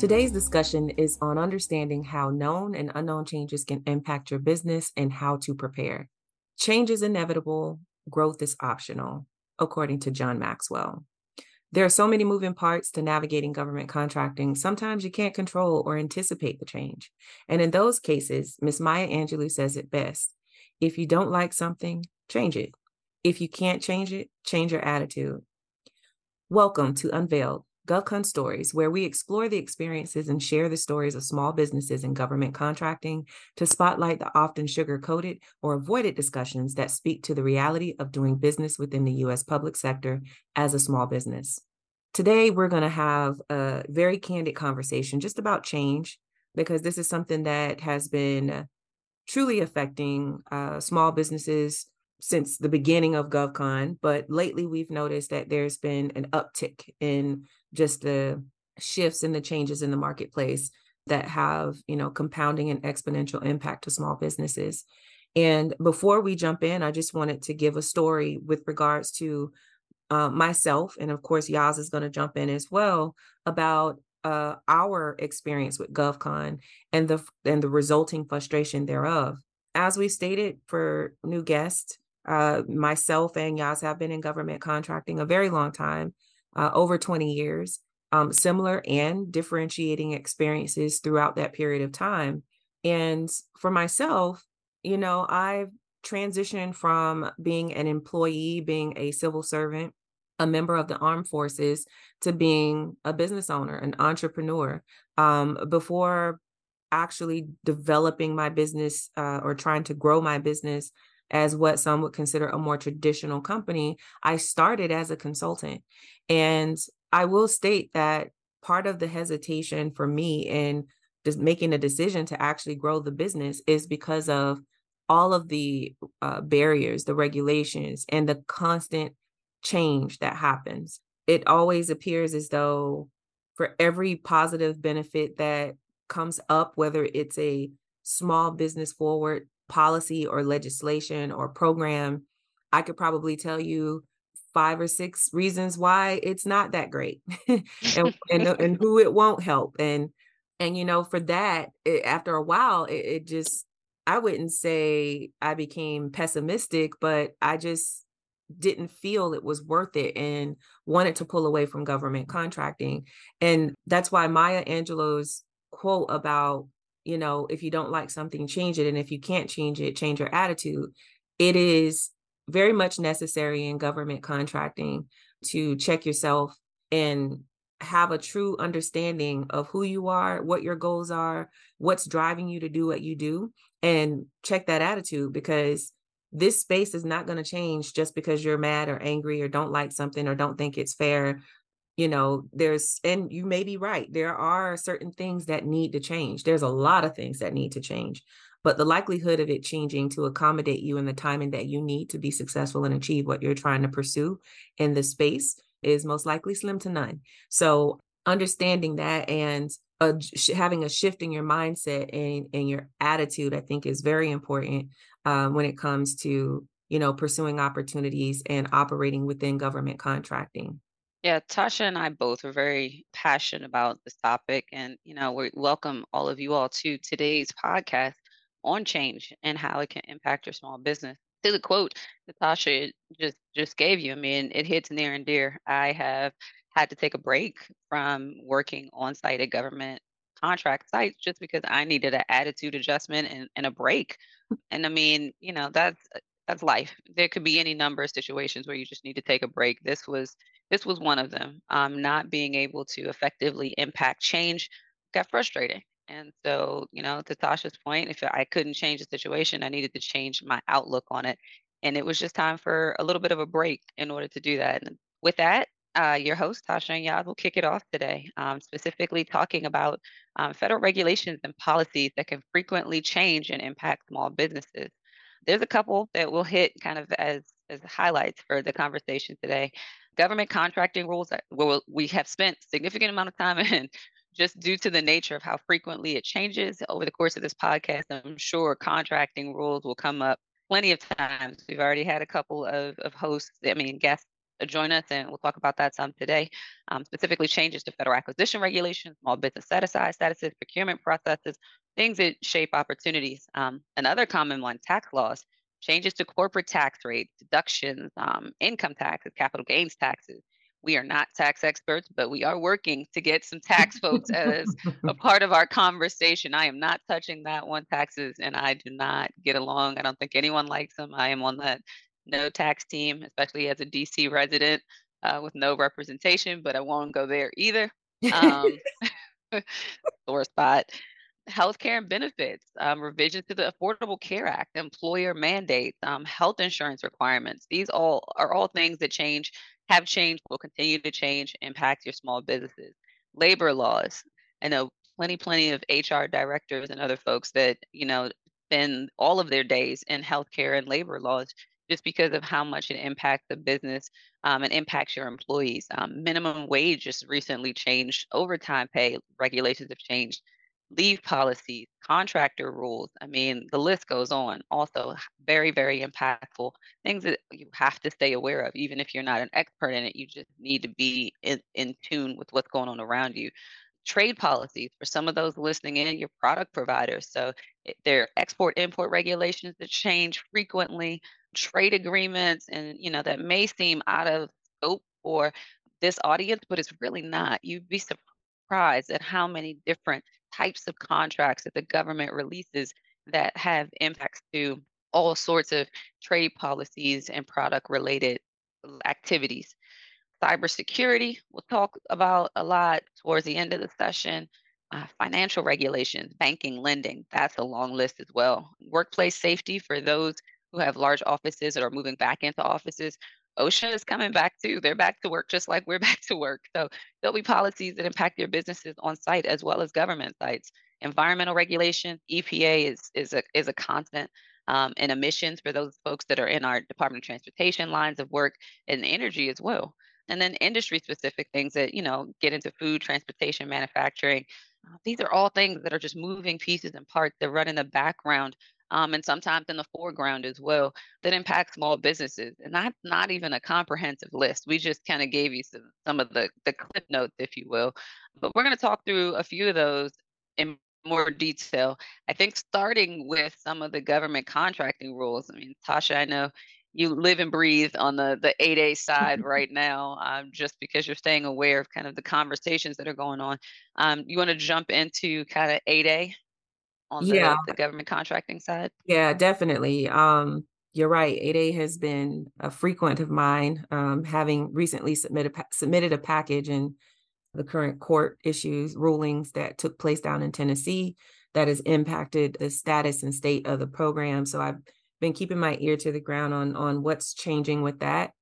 Today's discussion is on understanding how known and unknown changes can impact your business and how to prepare. Change is inevitable, growth is optional, according to John Maxwell. There are so many moving parts to navigating government contracting. Sometimes you can't control or anticipate the change. And in those cases, Ms. Maya Angelou says it best if you don't like something, change it. If you can't change it, change your attitude. Welcome to Unveiled, GovCon Stories, where we explore the experiences and share the stories of small businesses and government contracting to spotlight the often sugar coated or avoided discussions that speak to the reality of doing business within the U.S. public sector as a small business. Today, we're going to have a very candid conversation just about change, because this is something that has been truly affecting uh, small businesses since the beginning of GovCon, but lately we've noticed that there's been an uptick in just the shifts and the changes in the marketplace that have, you know, compounding and exponential impact to small businesses. And before we jump in, I just wanted to give a story with regards to uh, myself, and of course, Yaz is going to jump in as well about uh, our experience with GovCon and the and the resulting frustration thereof. As we stated for new guests, uh, myself and Yaz have been in government contracting a very long time, uh, over 20 years, um, similar and differentiating experiences throughout that period of time. And for myself, you know, I've transitioned from being an employee, being a civil servant, a member of the armed forces, to being a business owner, an entrepreneur. Um, before actually developing my business uh, or trying to grow my business as what some would consider a more traditional company, I started as a consultant. And I will state that part of the hesitation for me in just making a decision to actually grow the business is because of all of the uh, barriers, the regulations, and the constant change that happens. It always appears as though for every positive benefit that comes up, whether it's a small business forward policy or legislation or program, I could probably tell you five or six reasons why it's not that great and, and, and who it won't help. And, and, you know, for that, it, after a while, it, it just, I wouldn't say I became pessimistic, but I just didn't feel it was worth it and wanted to pull away from government contracting. And that's why Maya Angelou's quote about you know, if you don't like something, change it. And if you can't change it, change your attitude. It is very much necessary in government contracting to check yourself and have a true understanding of who you are, what your goals are, what's driving you to do what you do, and check that attitude because this space is not going to change just because you're mad or angry or don't like something or don't think it's fair you know there's and you may be right there are certain things that need to change there's a lot of things that need to change but the likelihood of it changing to accommodate you in the timing that you need to be successful and achieve what you're trying to pursue in the space is most likely slim to none. So understanding that and a, having a shift in your mindset and, and your attitude i think is very important um, when it comes to you know pursuing opportunities and operating within government contracting yeah, Tasha and I both are very passionate about this topic. And, you know, we welcome all of you all to today's podcast on change and how it can impact your small business. To the quote Natasha just just gave you, I mean, it hits near and dear. I have had to take a break from working on site at government contract sites just because I needed an attitude adjustment and, and a break. And I mean, you know, that's that's life. There could be any number of situations where you just need to take a break. This was this was one of them. Um, not being able to effectively impact change got frustrating. And so, you know, to Tasha's point, if I couldn't change the situation, I needed to change my outlook on it. And it was just time for a little bit of a break in order to do that. And with that, uh, your host, Tasha and Yaz, will kick it off today, um, specifically talking about um, federal regulations and policies that can frequently change and impact small businesses. There's a couple that we'll hit kind of as, as highlights for the conversation today government contracting rules that well, we have spent significant amount of time in just due to the nature of how frequently it changes over the course of this podcast i'm sure contracting rules will come up plenty of times we've already had a couple of, of hosts i mean guests join us, and we'll talk about that some today. Um, specifically, changes to federal acquisition regulations, small business set aside statuses, procurement processes, things that shape opportunities. Um, another common one, tax laws, changes to corporate tax rates, deductions, um, income taxes, capital gains taxes. We are not tax experts, but we are working to get some tax folks as a part of our conversation. I am not touching that one, taxes, and I do not get along. I don't think anyone likes them. I am on that no tax team, especially as a DC resident uh, with no representation, but I won't go there either. Um, sore spot healthcare and benefits, um, revisions to the Affordable Care Act, employer mandates, um, health insurance requirements. These all are all things that change, have changed, will continue to change, impact your small businesses. Labor laws. I know plenty, plenty of HR directors and other folks that you know spend all of their days in healthcare and labor laws just because of how much it impacts the business um, and impacts your employees. Um, minimum wage just recently changed. Overtime pay regulations have changed leave policies, contractor rules. I mean, the list goes on. Also, very, very impactful things that you have to stay aware of. Even if you're not an expert in it, you just need to be in, in tune with what's going on around you. Trade policies for some of those listening in, your product providers. So, there are export import regulations that change frequently, trade agreements, and you know that may seem out of scope for this audience, but it's really not. You'd be surprised at how many different types of contracts that the government releases that have impacts to all sorts of trade policies and product related activities. Cybersecurity, we'll talk about a lot towards the end of the session. Uh, financial regulations, banking, lending, that's a long list as well. Workplace safety for those who have large offices or are moving back into offices. OSHA is coming back too. They're back to work just like we're back to work. So there'll be policies that impact your businesses on site as well as government sites. Environmental regulation, EPA is is a is a constant. Um, and emissions for those folks that are in our Department of Transportation lines of work and energy as well. And then industry specific things that, you know, get into food, transportation, manufacturing. Uh, these are all things that are just moving pieces and parts that run in the background um, and sometimes in the foreground as well that impact small businesses. And that's not even a comprehensive list. We just kind of gave you some, some of the, the clip notes, if you will. But we're going to talk through a few of those in more detail. I think starting with some of the government contracting rules. I mean, Tasha, I know you live and breathe on the the 8A side right now, um, just because you're staying aware of kind of the conversations that are going on. Um, you want to jump into kind of 8A? On Yeah, the the government contracting side? yeah, definitely. Um, you're right. 8A has been a frequent of mine, um, having recently submitted submitted a package in the current court issues rulings that took place down in Tennessee that has impacted the status and state of the program. So I've been keeping my ear to the ground on on what's changing with that.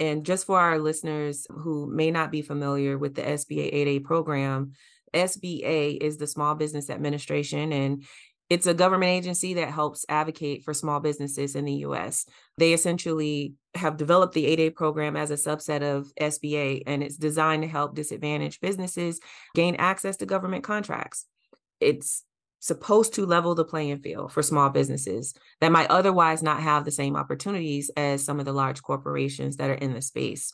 And just for our listeners who may not be familiar with the SBA 8A program, SBA is the Small Business Administration, and it's a government agency that helps advocate for small businesses in the US. They essentially have developed the 8A program as a subset of SBA, and it's designed to help disadvantaged businesses gain access to government contracts. It's supposed to level the playing field for small businesses that might otherwise not have the same opportunities as some of the large corporations that are in the space.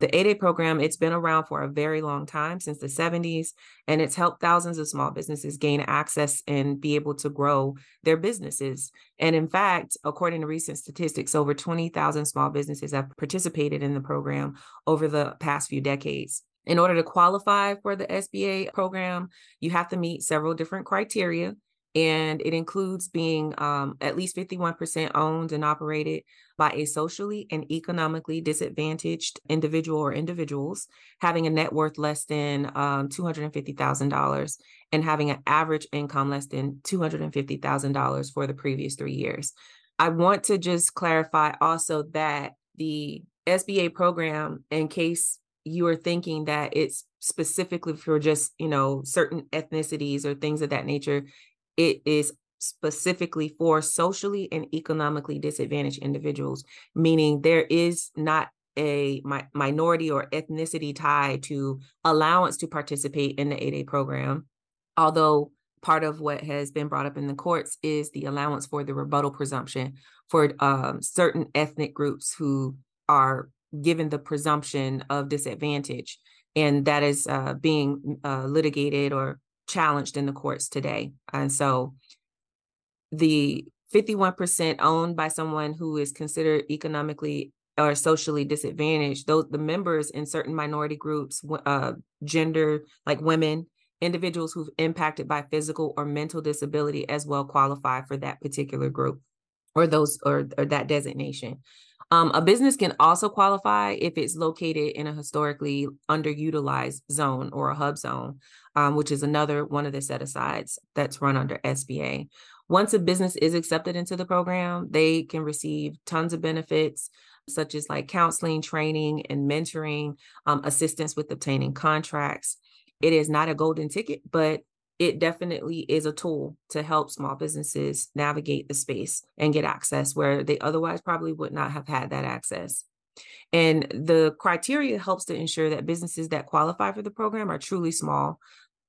The 8A program, it's been around for a very long time, since the 70s, and it's helped thousands of small businesses gain access and be able to grow their businesses. And in fact, according to recent statistics, over 20,000 small businesses have participated in the program over the past few decades. In order to qualify for the SBA program, you have to meet several different criteria and it includes being um, at least 51% owned and operated by a socially and economically disadvantaged individual or individuals, having a net worth less than um, $250,000, and having an average income less than $250,000 for the previous three years. I want to just clarify also that the SBA program, in case you are thinking that it's specifically for just you know certain ethnicities or things of that nature it is specifically for socially and economically disadvantaged individuals, meaning there is not a mi- minority or ethnicity tie to allowance to participate in the 8A program. Although part of what has been brought up in the courts is the allowance for the rebuttal presumption for um, certain ethnic groups who are given the presumption of disadvantage, and that is uh, being uh, litigated or challenged in the courts today. And so the 51% owned by someone who is considered economically or socially disadvantaged those the members in certain minority groups uh, gender like women individuals who've impacted by physical or mental disability as well qualify for that particular group or those or, or that designation um, a business can also qualify if it's located in a historically underutilized zone or a hub zone, um, which is another one of the set asides that's run under SBA. Once a business is accepted into the program, they can receive tons of benefits, such as like counseling, training, and mentoring, um, assistance with obtaining contracts. It is not a golden ticket, but it definitely is a tool to help small businesses navigate the space and get access where they otherwise probably would not have had that access. And the criteria helps to ensure that businesses that qualify for the program are truly small,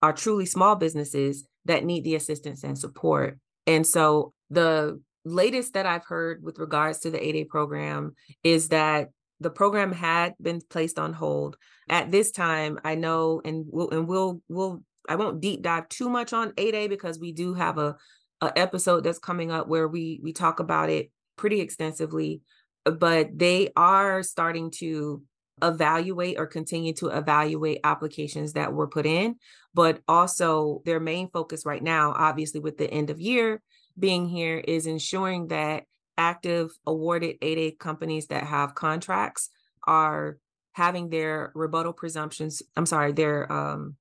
are truly small businesses that need the assistance and support. And so the latest that I've heard with regards to the 8A program is that the program had been placed on hold. At this time, I know and we'll and we'll we'll I won't deep dive too much on 8A because we do have a, a episode that's coming up where we we talk about it pretty extensively. But they are starting to evaluate or continue to evaluate applications that were put in, but also their main focus right now, obviously with the end of year being here, is ensuring that active awarded 8A companies that have contracts are having their rebuttal presumptions, I'm sorry, their um,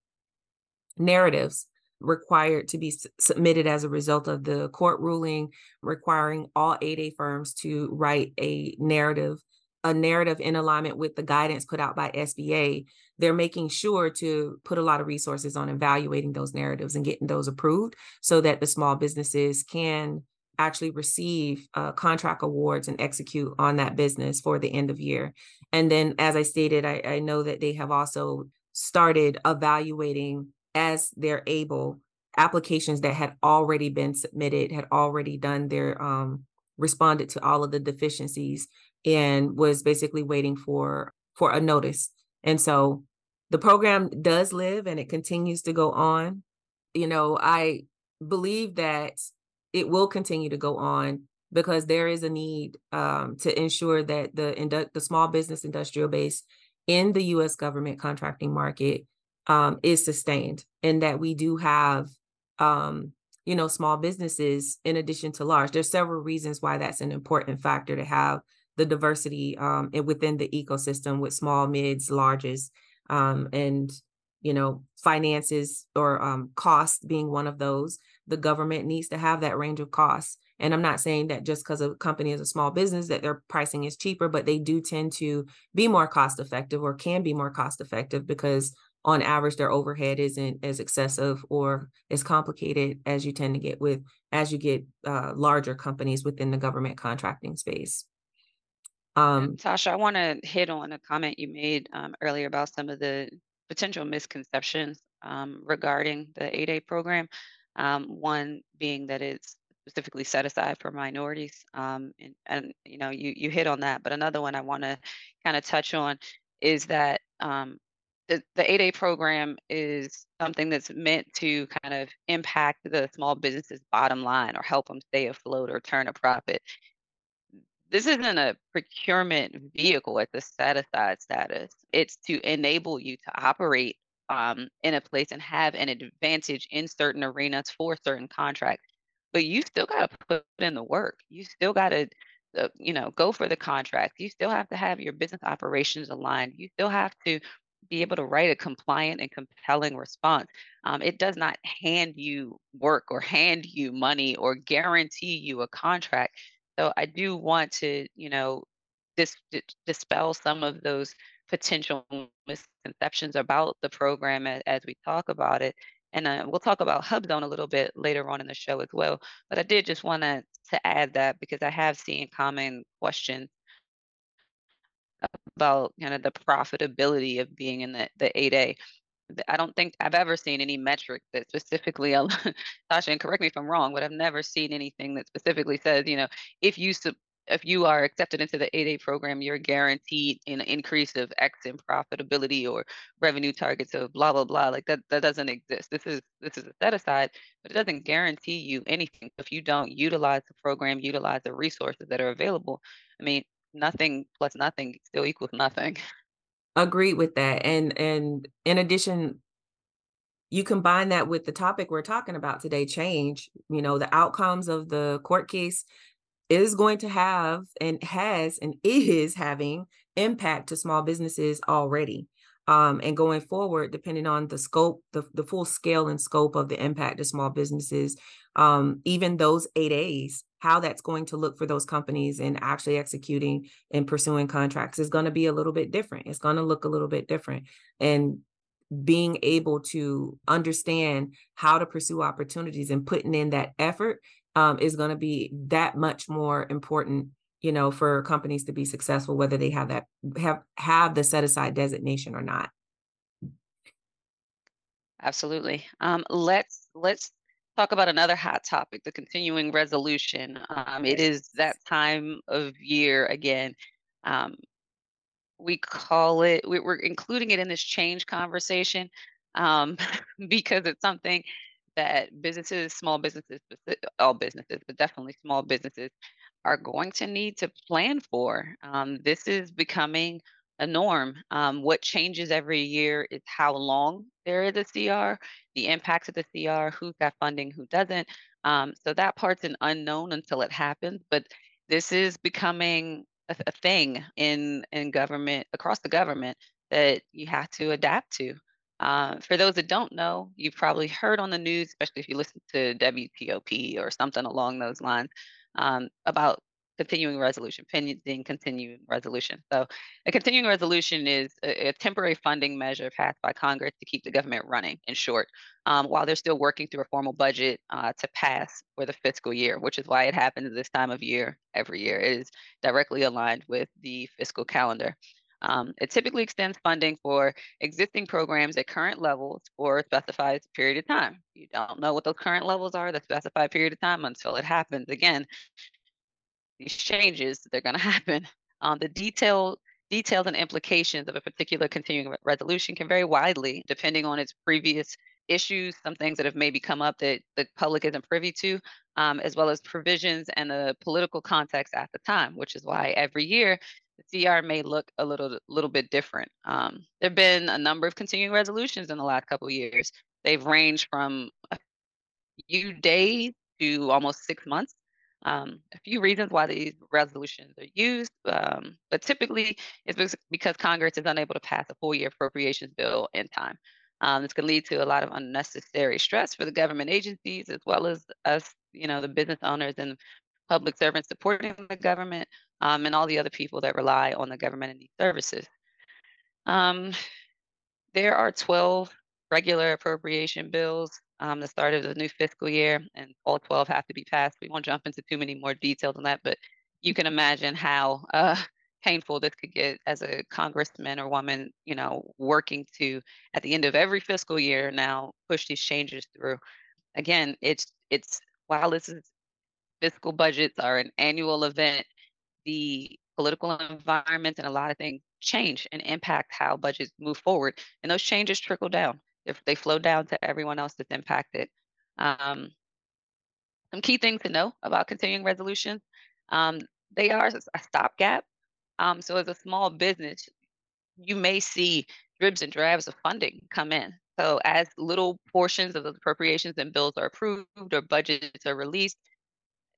narratives required to be s- submitted as a result of the court ruling requiring all 8A firms to write a narrative a narrative in alignment with the guidance put out by SBA, they're making sure to put a lot of resources on evaluating those narratives and getting those approved so that the small businesses can actually receive uh, contract awards and execute on that business for the end of year. And then, as I stated, I, I know that they have also started evaluating as they're able applications that had already been submitted, had already done their um, responded to all of the deficiencies and was basically waiting for for a notice. And so the program does live and it continues to go on. You know, I believe that it will continue to go on because there is a need um, to ensure that the the small business industrial base in the U.S. government contracting market um, is sustained and that we do have um, you know small businesses in addition to large. There's several reasons why that's an important factor to have the diversity um, within the ecosystem with small mids larges um, and you know finances or um, costs being one of those. The government needs to have that range of costs. And i'm not saying that just because a company is a small business that their pricing is cheaper but they do tend to be more cost effective or can be more cost effective because on average their overhead isn't as excessive or as complicated as you tend to get with as you get uh, larger companies within the government contracting space um, Tasha, I want to hit on a comment you made um, earlier about some of the potential misconceptions um, regarding the 8A program. Um, one being that it's specifically set aside for minorities, um, and, and, you know you you hit on that. But another one I want to kind of touch on is that um, the, the 8A program is something that's meant to kind of impact the small business's bottom line or help them stay afloat or turn a profit. This isn't a procurement vehicle at the set aside status. It's to enable you to operate um, in a place and have an advantage in certain arenas for certain contracts. But you still got to put in the work. You still got to uh, you know go for the contract you still have to have your business operations aligned you still have to be able to write a compliant and compelling response. Um, it does not hand you work or hand you money or guarantee you a contract. So I do want to, you know, dis- dispel some of those potential misconceptions about the program as, as we talk about it. And uh, we'll talk about HubZone a little bit later on in the show as well. But I did just want to to add that because I have seen common questions about kind of the profitability of being in the, the 8A. I don't think I've ever seen any metric that specifically, Tasha, and correct me if I'm wrong, but I've never seen anything that specifically says, you know, if you if you are accepted into the 8A program, you're guaranteed an increase of X in profitability or revenue targets of blah blah blah. Like that that doesn't exist. This is this is a set aside, but it doesn't guarantee you anything if you don't utilize the program, utilize the resources that are available. I mean, nothing plus nothing still equals nothing. Agree with that. And and in addition, you combine that with the topic we're talking about today change you know the outcomes of the court case is going to have and has and is having impact to small businesses already um, and going forward depending on the scope the, the full scale and scope of the impact to small businesses um, even those eight a's how that's going to look for those companies and actually executing and pursuing contracts is going to be a little bit different. It's going to look a little bit different. And being able to understand how to pursue opportunities and putting in that effort um, is going to be that much more important you know for companies to be successful whether they have that have have the set aside designation or not. Absolutely. Um, let's let's talk about another hot topic the continuing resolution. Um, it is that time of year again. Um, we call it we, are including it in this change conversation um, because it's something that businesses small businesses all businesses but definitely small businesses are going to need to plan for um, this is becoming a norm um, what changes every year is how long there is a cr the impacts of the cr who's got funding who doesn't um, so that part's an unknown until it happens but this is becoming a, a thing in in government across the government that you have to adapt to. Uh, for those that don't know, you've probably heard on the news, especially if you listen to WTOP or something along those lines, um, about continuing resolution, pending continuing resolution. So a continuing resolution is a, a, temporary funding measure passed by Congress to keep the government running, in short, um, while they're still working through a formal budget uh, to pass for the fiscal year, which is why it happens this time of year every year. It is directly aligned with the fiscal calendar. Um, it typically extends funding for existing programs at current levels for a specified period of time. You don't know what those current levels are, the specified period of time until it happens. Again, these changes, they're going to happen. Um, the detail, details and implications of a particular continuing resolution can vary widely depending on its previous issues, some things that have maybe come up that the public isn't privy to, um, as well as provisions and the political context at the time, which is why every year the CR may look a little little bit different. Um, there have been a number of continuing resolutions in the last couple of years. They've ranged from a few days to almost six months. Um, a few reasons why these resolutions are used, um, but typically it's because Congress is unable to pass a full year appropriations bill in time. Um, this can lead to a lot of unnecessary stress for the government agencies as well as us, you know, the business owners and public servants supporting the government um, and all the other people that rely on the government and these services. Um, there are 12 regular appropriation bills um, the start of the new fiscal year, and all 12 have to be passed. We won't jump into too many more details on that, but you can imagine how uh, painful this could get as a congressman or woman, you know, working to at the end of every fiscal year now push these changes through. Again, it's it's while this is fiscal budgets are an annual event, the political environment and a lot of things change and impact how budgets move forward, and those changes trickle down if they flow down to everyone else that's impacted. Um, some key things to know about continuing resolutions. Um, they are a stopgap. Um, so as a small business, you may see dribs and drabs of funding come in. So as little portions of the appropriations and bills are approved or budgets are released,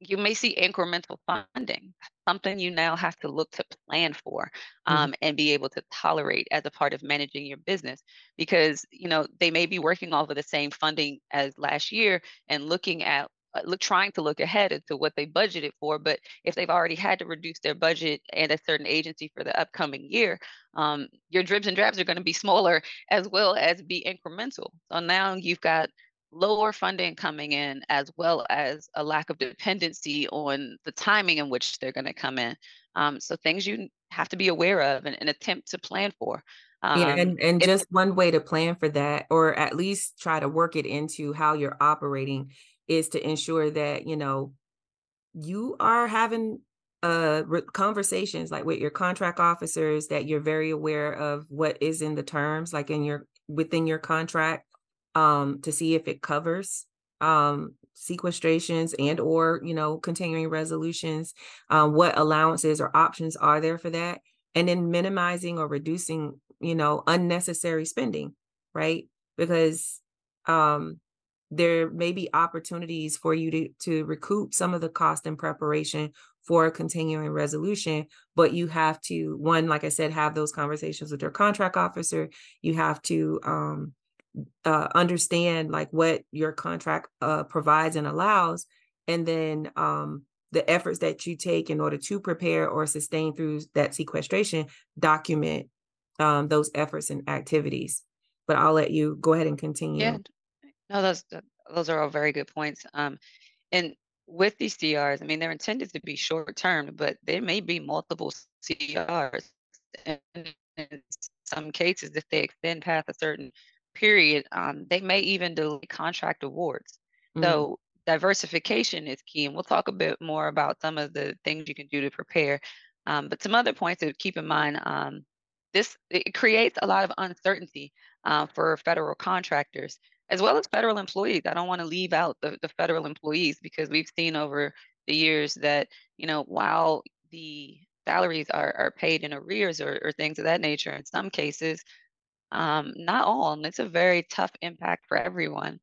you may see incremental funding, something you now have to look to plan for mm-hmm. um, mm-hmm. and be able to tolerate as a part of managing your business. Because you know they may be working off of the same funding as last year and looking at uh, look trying to look ahead to what they budgeted for but if they've already had to reduce their budget and a certain agency for the upcoming year um, your dribs and drabs are going to be smaller as well as be incremental so now you've got lower funding coming in as well as a lack of dependency on the timing in which they're going to come in. Um, so things you have to be aware of and, and attempt to plan for. Um, yeah and, and just one way to plan for that or at least try to work it into how you're operating is to ensure that you know you are having uh re- conversations like with your contract officers that you're very aware of what is in the terms like in your within your contract um to see if it covers um sequestrations and or you know continuing resolutions um, what allowances or options are there for that and then minimizing or reducing you know unnecessary spending right? Because um there may be opportunities for you to to recoup some of the cost in preparation for a continuing resolution but you have to one like i said have those conversations with your contract officer. You have to um uh, understand like what your contract uh, provides and allows, and then um, the efforts that you take in order to prepare or sustain through that sequestration, document um, those efforts and activities. But I'll let you go ahead and continue. Yeah, no, those those are all very good points. Um, and with these CRs, I mean, they're intended to be short term, but there may be multiple CRs. And in some cases, if they extend past a certain period, um, they may even delay contract awards. Mm. So diversification is key, and we'll talk a bit more about some of the things you can do to prepare. Um, but some other points to keep in mind: um, this it creates a lot of uncertainty uh, for federal contractors as well as federal employees. I don't want to leave out the, the federal employees because we've seen over the years that you know while the salaries are, are paid in arrears or, or things of that nature in some cases um, not all, and it's a very tough impact for everyone.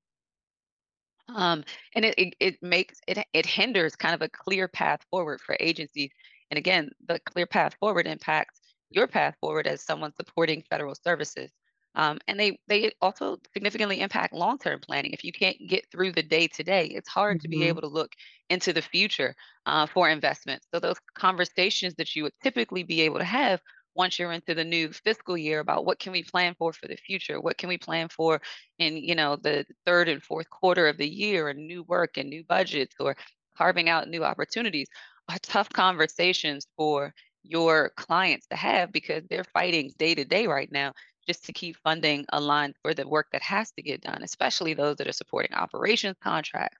Um, and it, it it makes it it hinders kind of a clear path forward for agencies. And again, the clear path forward impacts your path forward as someone supporting federal services. Um, and they they also significantly impact long-term planning. If you can't get through the day to day, it's hard to be Mhm. able to look into the future uh, for investments. So those conversations that you would typically be able to have once you're into the new fiscal year about what can we plan for for the future? What can we plan for in you know the third and fourth quarter of the year and new work and new budgets or carving out new opportunities are tough conversations for your clients to have because they're fighting day to day right now just to keep funding aligned for the work that has to get done especially those that are supporting operations contracts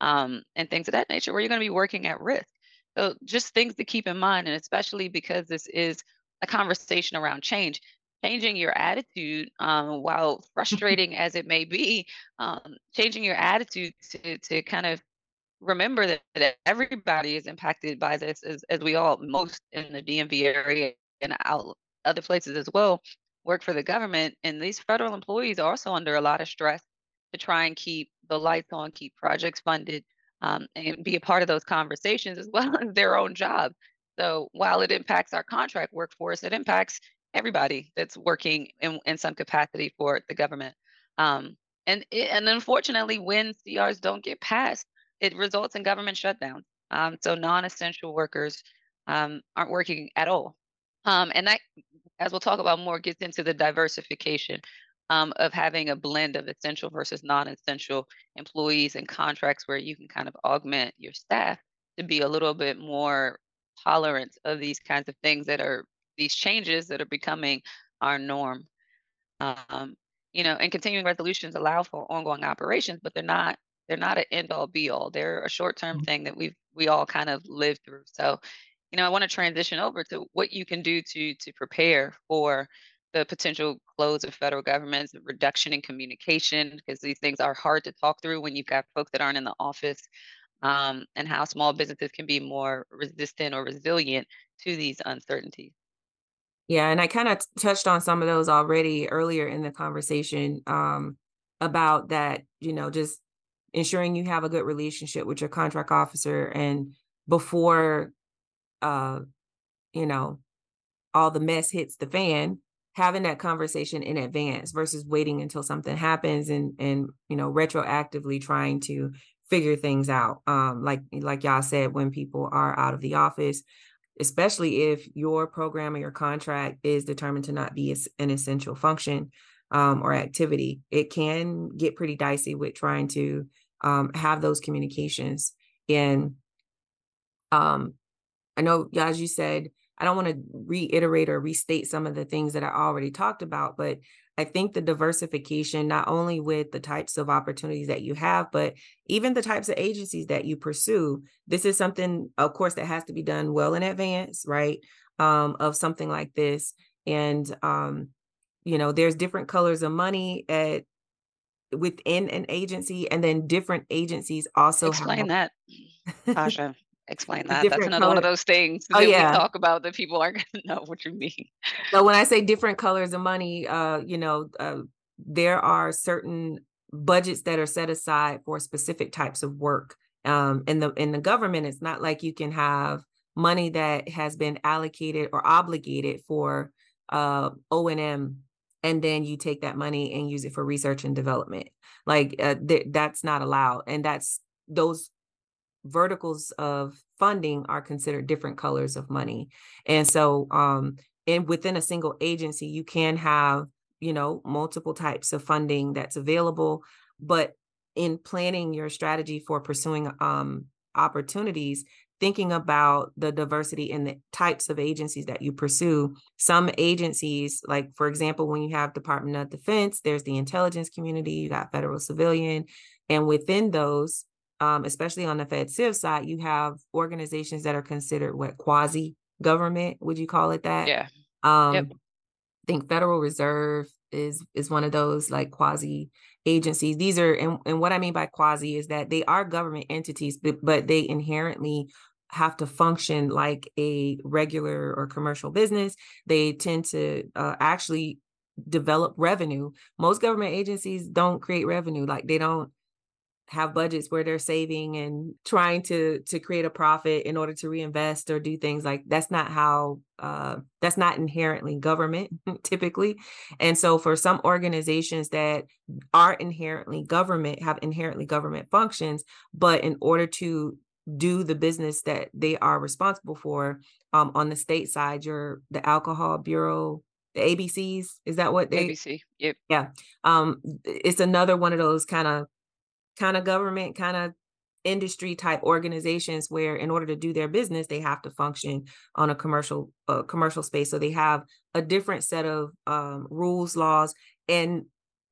um, and things of that nature where you're going to be working at risk. So just things to keep in mind and especially because this is a conversation around change changing your attitude um, while frustrating as it may be um, changing your attitude to, to kind of remember that, that everybody is impacted by this as, as we all most in the dmv area and out other places as well work for the government and these federal employees are also under a lot of stress to try and keep the lights on keep projects funded um, and be a part of those conversations as well as their own job so while it impacts our contract workforce, it impacts everybody that's working in, in some capacity for the government. Um, and it, and unfortunately, when CRs don't get passed, it results in government shutdown. Um, so non-essential workers um, aren't working at all. Um, and that, as we'll talk about more, gets into the diversification um, of having a blend of essential versus non-essential employees and contracts where you can kind of augment your staff to be a little bit more tolerance of these kinds of things that are these changes that are becoming our norm. Um, you know, and continuing resolutions allow for ongoing operations, but they're not they're not an end all be all. They're a short term Mhm. thing that we've we all kind of lived through. So, you know, I want to transition over to what you can do to to prepare for the potential close of federal governments, the reduction in communication, because these things are hard to talk through when you've got folks that aren't in the office um, and how small businesses can be more resistant or resilient to these uncertainties. Yeah, and I kind of touched on some of those already earlier in the conversation um, about that, you know, just ensuring you have a good relationship with your contract officer and before uh, you know, all the mess hits the fan, having that conversation in advance versus waiting until something happens and and you know, retroactively trying to figure things out. Um, like like y'all said, when people are out of the office, especially if your program or your contract is determined to not be an essential function um, or activity, it can get pretty dicey with trying to um, have those communications. And um, I know, as you said, I don't want to reiterate or restate some of the things that I already talked about, but I think the diversification, not only with the types of opportunities that you have, but even the types of agencies that you pursue, this is something, of course, that has to be done well in advance, right? Um, of something like this. And, um, you know, there's different colors of money at within an agency, and then different agencies also explain have, that, Tasha. Explain that. That's another color. one of those things oh, that yeah. we talk about that people aren't going to know what you mean. So when I say different colors of money, uh, you know, uh, there are certain budgets that are set aside for specific types of work. Um, in the in the government, it's not like you can have money that has been allocated or obligated for uh, O and M, and then you take that money and use it for research and development. Like uh, th- that's not allowed, and that's those verticals of funding are considered different colors of money. And so um and within a single agency you can have, you know, multiple types of funding that's available, but in planning your strategy for pursuing um opportunities, thinking about the diversity in the types of agencies that you pursue. Some agencies, like for example, when you have Department of Defense, there's the intelligence community, you got federal civilian, and within those, um, especially on the Fed Civ side, you have organizations that are considered what quasi government, would you call it that? Yeah. Um, yep. I think Federal Reserve is is one of those like quasi agencies. These are and, and what I mean by quasi is that they are government entities, but, but they inherently have to function like a regular or commercial business. They tend to uh, actually develop revenue. Most government agencies don't create revenue. Like they don't have budgets where they're saving and trying to to create a profit in order to reinvest or do things like that's not how uh that's not inherently government typically. And so for some organizations that are inherently government have inherently government functions but in order to do the business that they are responsible for um on the state side you're the alcohol bureau the abcs is that what they abc yep. Yeah. Um it's another one of those kind of kind of government kind of industry type organizations where in order to do their business they have to function on a commercial uh, commercial space. So they have a different set of um, rules laws and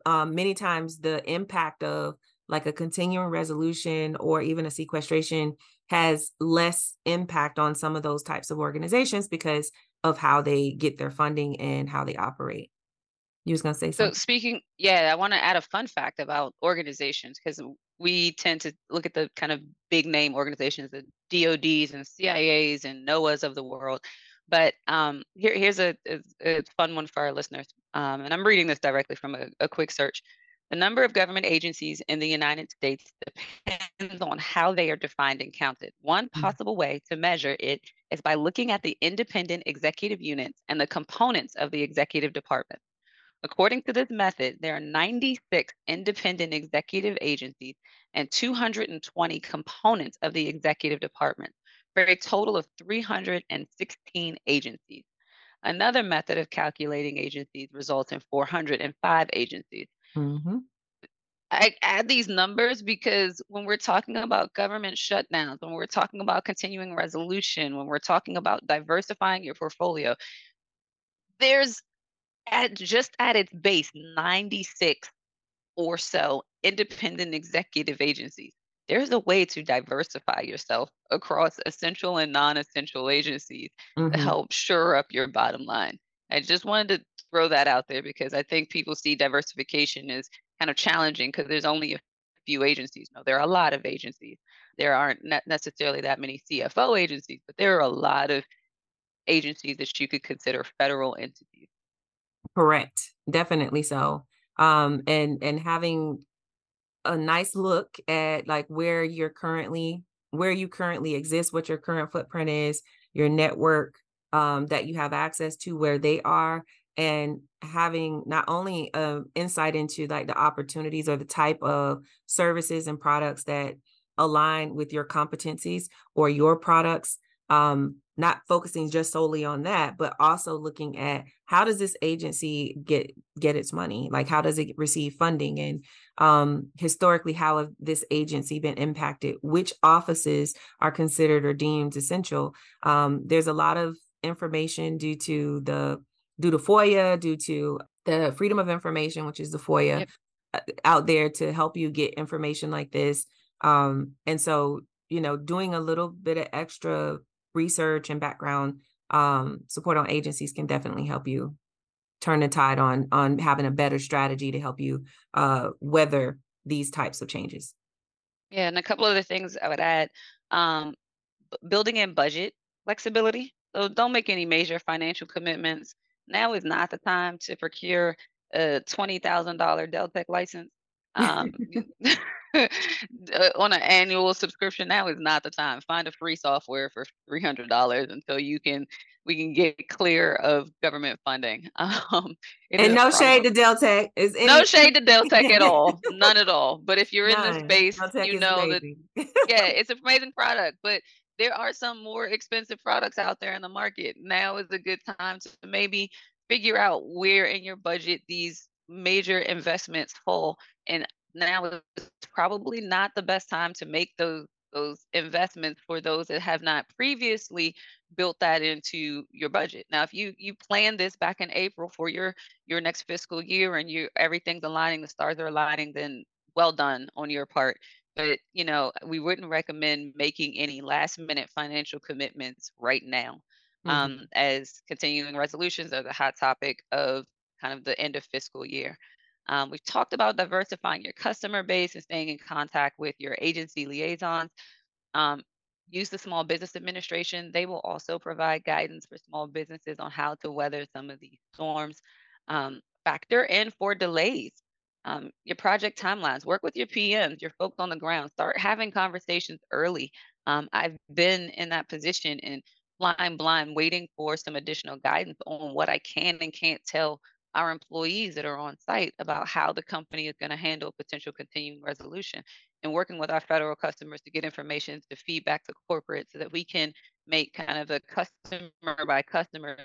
um, many times the impact of like a continuing resolution or even a sequestration has less impact on some of those types of organizations because of how they get their funding and how they operate you was going to say something. So speaking, yeah, I want to add a fun fact about organizations because we tend to look at the kind of big name organizations, the DODs and CIAs and NOAAs of the world. But um, here, here's a, a, a, fun one for our listeners. Um, and I'm reading this directly from a, a quick search. The number of government agencies in the United States depends on how they are defined and counted. One mm. possible way to measure it is by looking at the independent executive units and the components of the executive department. According to this method, there are 96 independent executive agencies and 220 components of the executive department for a total of 316 agencies. Another method of calculating agencies results in 405 agencies. Mm-hmm. I add these numbers because when we're talking about government shutdowns, when we're talking about continuing resolution, when we're talking about diversifying your portfolio, there's at just at its base 96 or so independent executive agencies. There's a way to diversify yourself across essential and non-essential agencies mm-hmm. to help shore up your bottom line. I just wanted to throw that out there because i think people see diversification as kind of challenging because there's only a few agencies. No there are a lot of agencies. There aren't necessarily that many cfo agencies but there are a lot of agencies that you could consider federal entities Correct. Definitely so. Um, and and having a nice look at like where you're currently where you currently exist, what your current footprint is, your network um, that you have access to, where they are, and having not only um, insight into like the opportunities or the type of services and products that align with your competencies or your products um, not focusing just solely on that but also looking at how does this agency get get its money like how does it receive funding and um, historically how have this agency been impacted which offices are considered or deemed essential um, there's a lot of information due to the due to FOIA, due to the Freedom of Information, which is the FOIA, yep. Uh, out there to help you get information like this. Um, and so, you know, doing a little bit of extra research and background um, support on agencies can definitely help you turn the tide on on having a better strategy to help you uh, weather these types of changes. Yeah, and a couple other things I would add: um, building in budget flexibility. So don't make any major financial commitments. Now is not the time to procure a twenty thousand dollar Deltek license. Um, on an annual subscription now is not the time. Find a free software for three hundred dollars until you can we can get clear of government funding. Um, and no shade to Deltek. Is any- no shade to Deltek at all, none at all. But if you're None. in this space, you know that yeah, it's an amazing product. But there are some more expensive products out there in the market. Now is a good time to maybe figure out where in your budget these major investments fall and now is probably not the best time to make those those investments for those that have not previously built that into your budget. Now, if you you plan this back in April for your your next fiscal year and you everything's aligning, the stars are aligning, then well done on your part. But you know, we wouldn't recommend making any last minute financial commitments right now. Mm-hmm. Um, as continuing resolutions are the hot topic of kind of the end of fiscal year. Um, we've talked about diversifying your customer base and staying in contact with your agency liaisons. Um, use the Small Business Administration. They will also provide guidance for small businesses on how to weather some of these storms. Um, factor in for delays. Um, your project timelines. Work with your PMs, your folks on the ground. Start having conversations early. Um, I've been in that position and flying blind, waiting for some additional guidance on what I can and can't tell our employees that are on site about how the company is going to handle potential continuing resolution and working with our federal customers to get information to feedback to corporate so that we can make kind of a customer by customer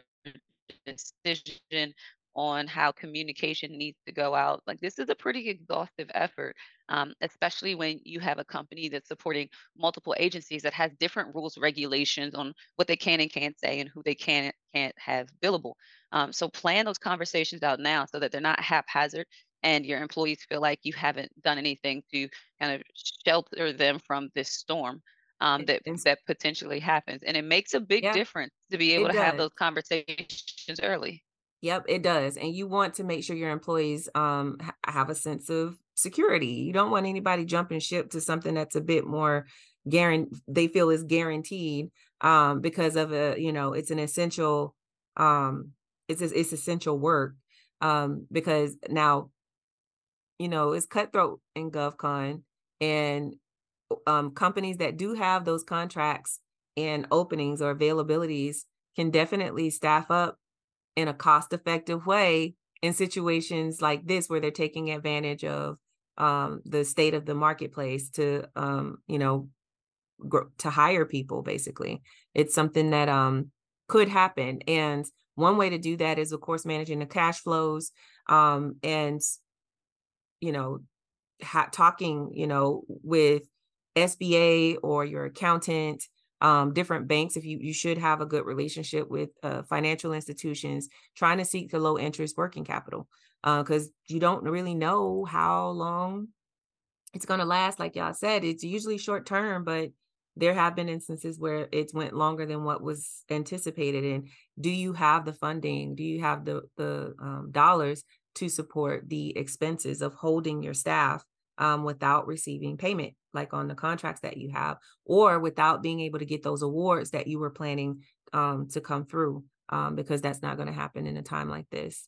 decision on how communication needs to go out. Like this is a pretty exhaustive effort, um, especially when you have a company that's supporting multiple agencies that has different rules, regulations on what they can and can't say and who they can and can't have billable. Um, so plan those conversations out now so that they're not haphazard and your employees feel like you haven't done anything to kind of shelter them from this storm um, that that potentially happens. And it makes a big yeah, difference to be able to does. have those conversations early. Yep, it does. And you want to make sure your employees um, ha- have a sense of security. You don't want anybody jumping ship to something that's a bit more guaranteed, they feel is guaranteed um, because of a, you know, it's an essential, um, it's, it's essential work um, because now, you know, it's cutthroat in GovCon and um, companies that do have those contracts and openings or availabilities can definitely staff up in a cost effective way in situations like this where they're taking advantage of um, the state of the marketplace to um, you know to hire people basically. It's something that um, could happen and one way to do that is of course managing the cash flows um, and you know ha- talking you know with sba or your accountant um, different banks if you you should have a good relationship with uh, financial institutions trying to seek the low interest working capital because uh, you don't really know how long it's going to last like y'all said it's usually short term but there have been instances where it's went longer than what was anticipated and do you have the funding do you have the the um, dollars to support the expenses of holding your staff um, without receiving payment, like on the contracts that you have, or without being able to get those awards that you were planning um, to come through, um, because that's not going to happen in a time like this.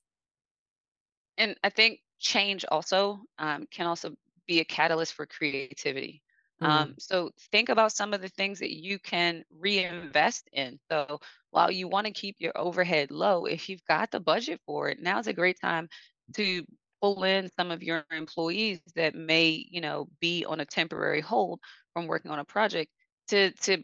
And I think change also um, can also be a catalyst for creativity. Mm-hmm. Um, so think about some of the things that you can reinvest in. So while you want to keep your overhead low, if you've got the budget for it, now's a great time to pull in some of your employees that may, you know, be on a temporary hold from working on a project to to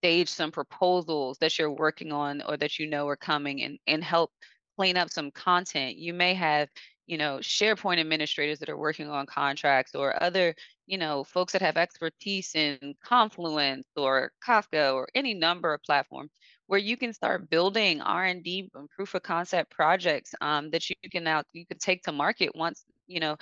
stage some proposals that you're working on or that you know are coming and and help clean up some content. You may have, you know, SharePoint administrators that are working on contracts or other, you know, folks that have expertise in Confluence or Kafka or any number of platforms where you can start building R&D and proof of concept projects um, that you can now you can take to market once you know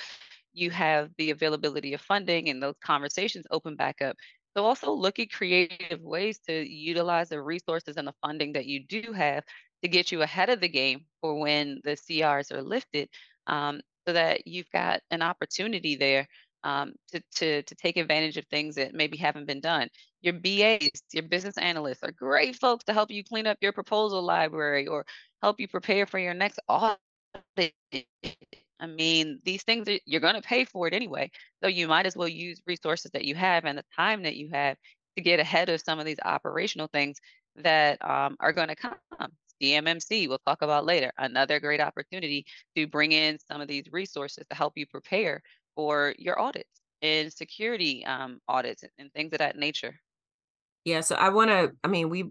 you have the availability of funding and those conversations open back up. So also look at creative ways to utilize the resources and the funding that you do have to get you ahead of the game for when the CRs are lifted, um, so that you've got an opportunity there um, to, to, to take advantage of things that maybe haven't been done. Your BAs, your business analysts are great folks to help you clean up your proposal library or help you prepare for your next audit. I mean, these things are, you're going to pay for it anyway. So you might as well use resources that you have and the time that you have to get ahead of some of these operational things that um, are going to come. CMMC, we'll talk about later, another great opportunity to bring in some of these resources to help you prepare for your audits and security um, audits and things of that nature. Yeah, so I want to, I mean, we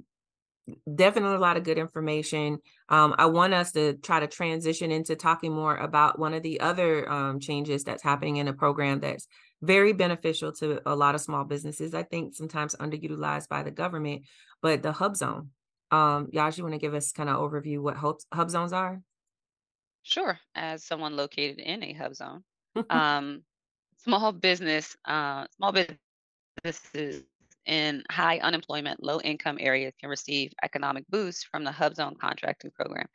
definitely a lot of good information. Um, I want us to try to transition into talking more about one of the other um, changes that's happening in a program that's very beneficial to a lot of small businesses. I think sometimes underutilized by the government, but the hub zone. Um, Yash, you want to give us kind of overview what hub, hub zones are? Sure. As someone located in a hub zone, um, small business, uh, small businesses in high unemployment, low income areas can receive economic boosts from the Hub Zone contracting program.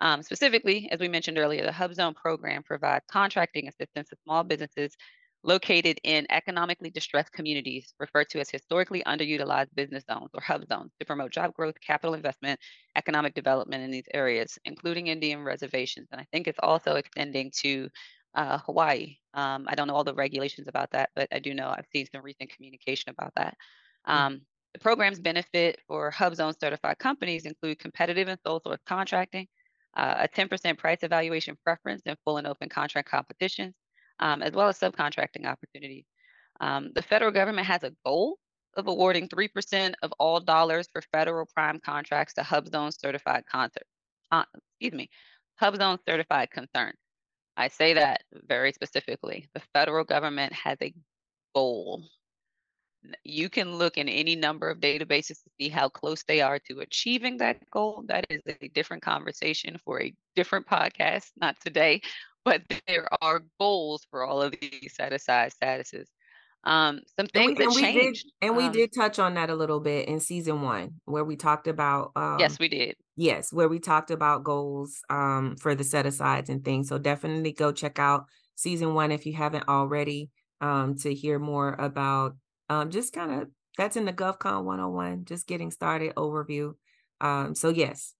Um, specifically, as we mentioned earlier, the Hub Zone program provides contracting assistance to small businesses located in economically distressed communities, referred to as historically underutilized business zones or hub zones, to promote job growth, capital investment, economic development in these areas, including Indian reservations. And I think it's also extending to uh, Hawaii. Um, I don't know all the regulations about that, but I do know I've seen some recent communication about that. Mm. Um, the program's benefit for Hub Zone certified companies include competitive and sole source contracting, uh, a 10% price evaluation preference in full and open contract competitions, um, as well as subcontracting opportunities. Um, the federal government has a goal of awarding 3% of all dollars for federal prime contracts to Hub Zone certified concert, uh, excuse me, Hub Zone certified concerns. I say that very specifically. The federal government has a goal you can look in any number of databases to see how close they are to achieving that goal. That is a different conversation for a different podcast, not today, but there are goals for all of these set aside statuses. Um, some things and we, and that changed. We did, and um, we did touch on that a little bit in season one, where we talked about. Um, yes, we did. Yes, where we talked about goals um, for the set asides and things. So definitely go check out season one if you haven't already um, to hear more about um, just kind of that's in the GovCon 101, just getting started overview. Um, so yes,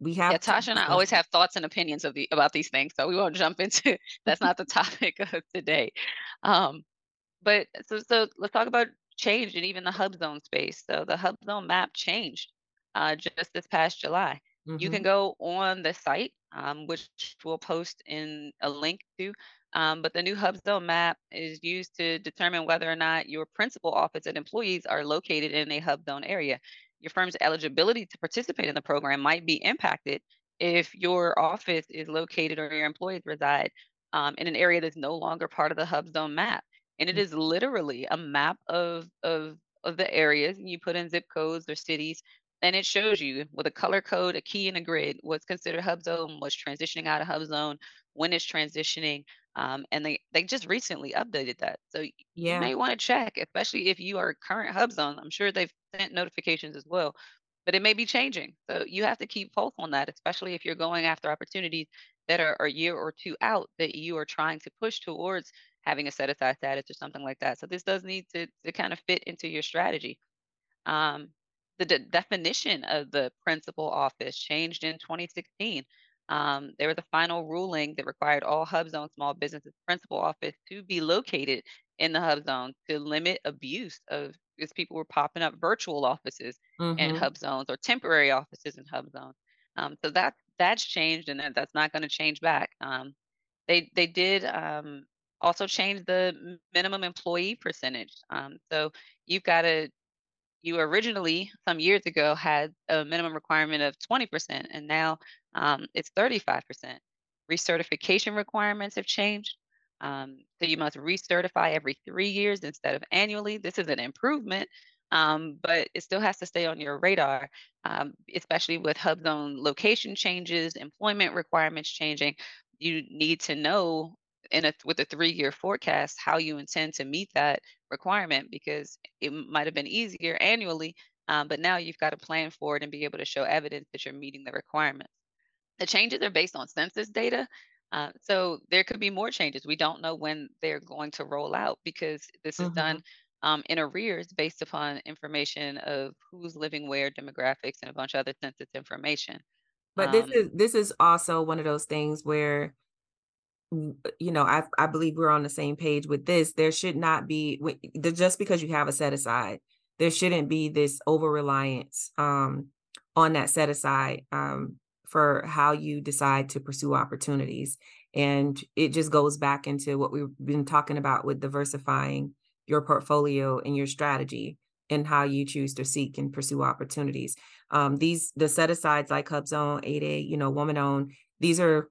we have yeah, Tasha and I always have thoughts and opinions of the about these things, so we won't jump into that's not the topic of today. Um, but so so let's talk about change and even the hub zone space. So the hub zone map changed uh, just this past July. Mm-hmm. You can go on the site, um, which we'll post in a link to, um, but the new hub zone map is used to determine whether or not your principal office and employees are located in a hub zone area. Your firm's eligibility to participate in the program might be impacted if your office is located or your employees reside um, in an area that's no longer part of the hub zone map. And it mm. literally a map of, of, of the areas, and you put in zip codes or cities, and it shows you with a color code, a key, and a grid what's considered hub zone, what's transitioning out of hub zone, when it's transitioning, um, and they they just recently updated that. So you may want to check, especially if you are current hub zone. I'm sure they've sent notifications as well, but it may be changing. So you have to keep pulse on that, especially if you're going after opportunities that are a year or two out that you are trying to push towards having a set aside status or something like that. So this does need to to kind of fit into your strategy. Um, the de- definition of the principal office changed in 2016. Um, there was a final ruling that required all Hub Zone small businesses principal office to be located in the Hub Zone to limit abuse of because people were popping up virtual offices mm-hmm. in Hub Zones or temporary offices in Hub Zones. Um, so that that's changed and that, that's not going to change back. Um, they they did um, also change the minimum employee percentage. Um, so you've got to you originally some years ago had a minimum requirement of 20% and now um, it's 35%. Recertification requirements have changed. Um, so you must recertify every three years instead of annually. This is an improvement, um, but it still has to stay on your radar, um, especially with hub zone location changes, employment requirements changing. You need to know in a with a three-year forecast how you intend to meet that requirement because it might have been easier annually, um, but now you've got to plan for it and be able to show evidence that you're meeting the requirements. The changes are based on census data. Uh, so there could be more changes. We don't know when they're going to roll out because this is done Mhm. um, in arrears based upon information of who's living where, demographics, and a bunch of other census information. But this Um, is this is also one of those things where you know, I I believe we're on the same page with this. There should not be just because you have a set aside, there shouldn't be this over reliance um, on that set aside um, for how you decide to pursue opportunities. And it just goes back into what we've been talking about with diversifying your portfolio and your strategy and how you choose to seek and pursue opportunities. Um, these the set asides like hub zone 8A, you know, woman owned. These are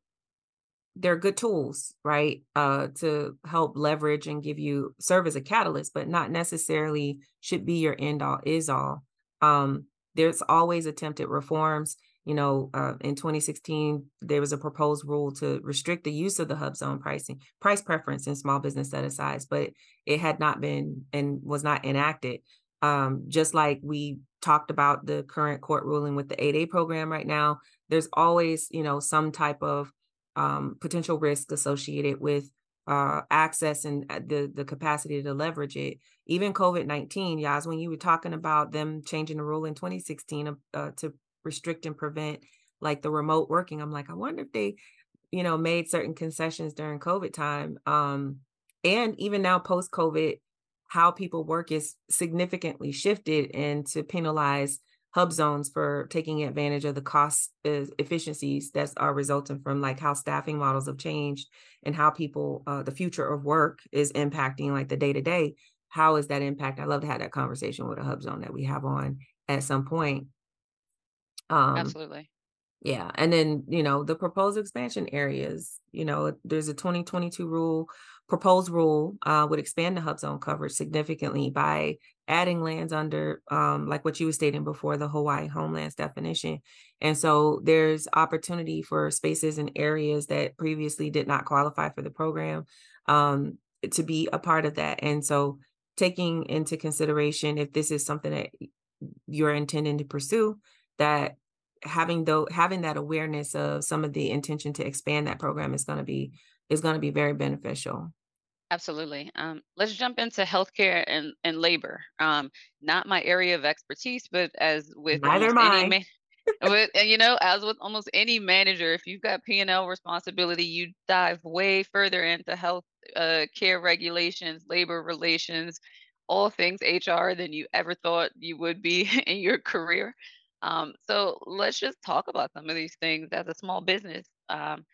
they're good tools, right? Uh, to help leverage and give you serve as a catalyst, but not necessarily should be your end all is all. Um, there's always attempted reforms. You know, uh, in 2016, there was a proposed rule to restrict the use of the hub zone pricing, price preference in small business set asides, but it had not been and was not enacted. Um, just like we talked about the current court ruling with the 8A program right now, there's always, you know, some type of um, potential risk associated with uh, access and uh, the the capacity to leverage it. Even COVID nineteen, Yas, when you were talking about them changing the rule in 2016 uh, to restrict and prevent like the remote working, I'm like, I wonder if they, you know, made certain concessions during COVID time. Um, and even now post COVID, how people work is significantly shifted and to penalize hub zones for taking advantage of the cost uh, efficiencies that are resulting from like how staffing models have changed and how people uh, the future of work is impacting like the day to day how is that impact i love to have that conversation with a hub zone that we have on at some point um absolutely. yeah, and then, you know, the proposed expansion areas, you know, there's a 2022 rule, proposed rule uh, would expand the hub zone coverage significantly by adding lands under, um, like what you were stating before, the Hawaii homelands definition. And so there's opportunity for spaces and areas that previously did not qualify for the program um, to be a part of that. And so taking into consideration if this is something that you're intending to pursue, that having though having that awareness of some of the intention to expand that program is going to be is going to be very beneficial. Absolutely. Um, let's jump into healthcare and, and labor. Um, not my area of expertise, but as with Neither almost any mine. man, with and you know, as with almost any manager, if you've got P and L responsibility, you dive way further into health uh, care regulations, labor relations, all things HR than you ever thought you would be in your career. Um, so let's just talk about some of these things as a small business. Um,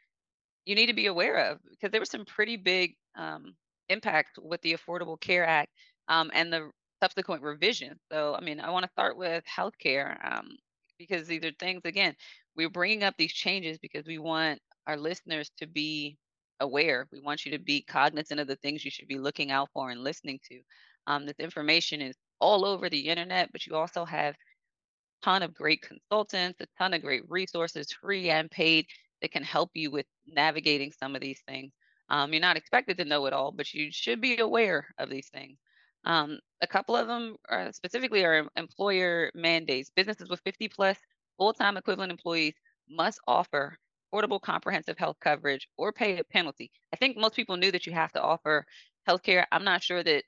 you need to be aware of because there were some pretty big um, impact with the Affordable Care Act um, and the subsequent revision. So, I mean, I want to start with healthcare um, because these are things, again, we're bringing up these changes because we want our listeners to be aware. We want you to be cognizant of the things you should be looking out for and listening to. Um, this information is all over the internet, but you also have a ton of great consultants, a ton of great resources, free and paid, that can help you with navigating some of these things. Um, you're not expected to know it all, but you should be aware of these things. Um, a couple of them are specifically are employer mandates. Businesses with 50 plus full-time equivalent employees must offer affordable comprehensive health coverage or pay a penalty. I think most people knew that you have to offer healthcare. I'm not sure that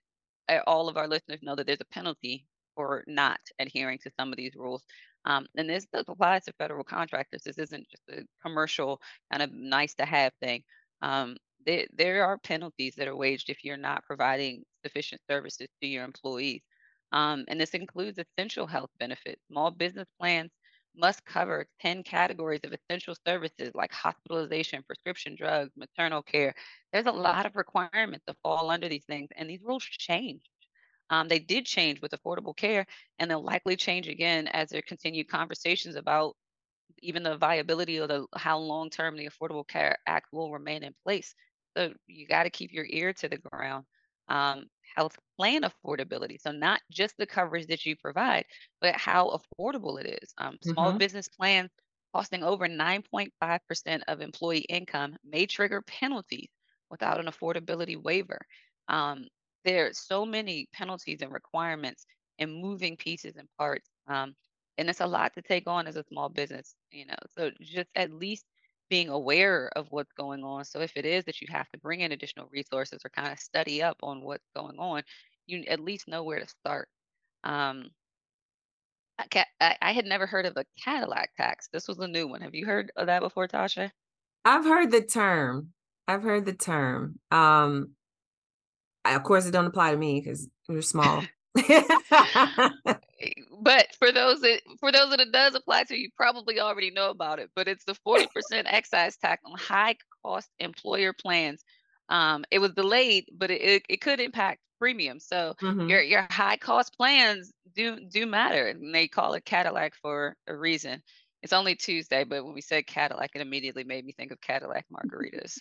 uh, all of our listeners know that there's a penalty for not adhering to some of these rules. Um, and this apply to federal contractors. This isn't just a commercial kind of nice to have thing. Um, there, there are penalties that are waged if you're not providing sufficient services to your employees. Um, and this includes essential health benefits. Small business plans must cover 10 categories of essential services like hospitalization, prescription drugs, maternal care. There's a lot of requirements to fall under these things, and these rules change. Um, they did change with affordable care, and they'll likely change again as there continue conversations about even the viability of the how long term the Affordable Care Act will remain in place. So you got to keep your ear to the ground. um, health plan affordability. So, not just the coverage that you provide, but how affordable it is. Um, small hmm business plans costing over 9.5% of employee income may trigger penalties without an affordability waiver. Um, there are so many penalties and requirements and moving pieces and parts. Um, and it's a lot to take on as a small business, you know. So just at least being aware of what's going on. So if it is that you have to bring in additional resources or kind of study up on what's going on, you at least know where to start. Um, I, had never heard of a Cadillac tax. This was a new one. Have you heard of that before, Tasha? I've heard the term. I've heard the term. Um, I- of course, it don't apply to me because we're small. But for those that for those that it does apply to, you probably already know about it. But it's the 40% excise tax on high cost employer plans. Um, it was delayed, but it, it, it could impact premiums. So your hmm your high cost plans do do matter. And they call it Cadillac for a reason. It's only Tuesday, but when we said Cadillac, it immediately made me think of Cadillac margaritas.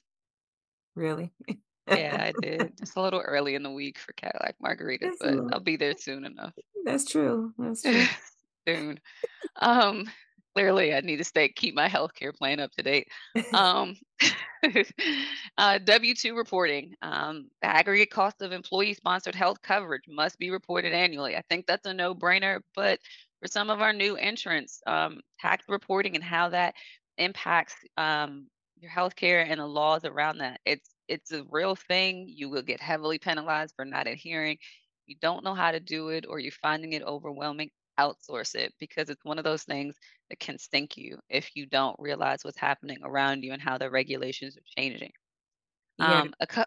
Really? Yeah, I did. It's a little early in the week for Cadillac margaritas, That's but I'll be there soon enough. that's true. That's true. soon. Um, clearly, I need to stay keep my healthcare plan up to date. Um, uh, W two reporting. Um, the aggregate cost of employee-sponsored health coverage must be reported annually. I think that's a no-brainer, but for some of our new entrants, um, tax reporting and how that impacts um, your healthcare and the laws around that. It's it's a real thing. You will get heavily penalized for not adhering. You don't know how to do it, or you're finding it overwhelming outsource it because it's one of those things that can stink you if you don't realize what's happening around you and how the regulations are changing. Yeah, Um, a go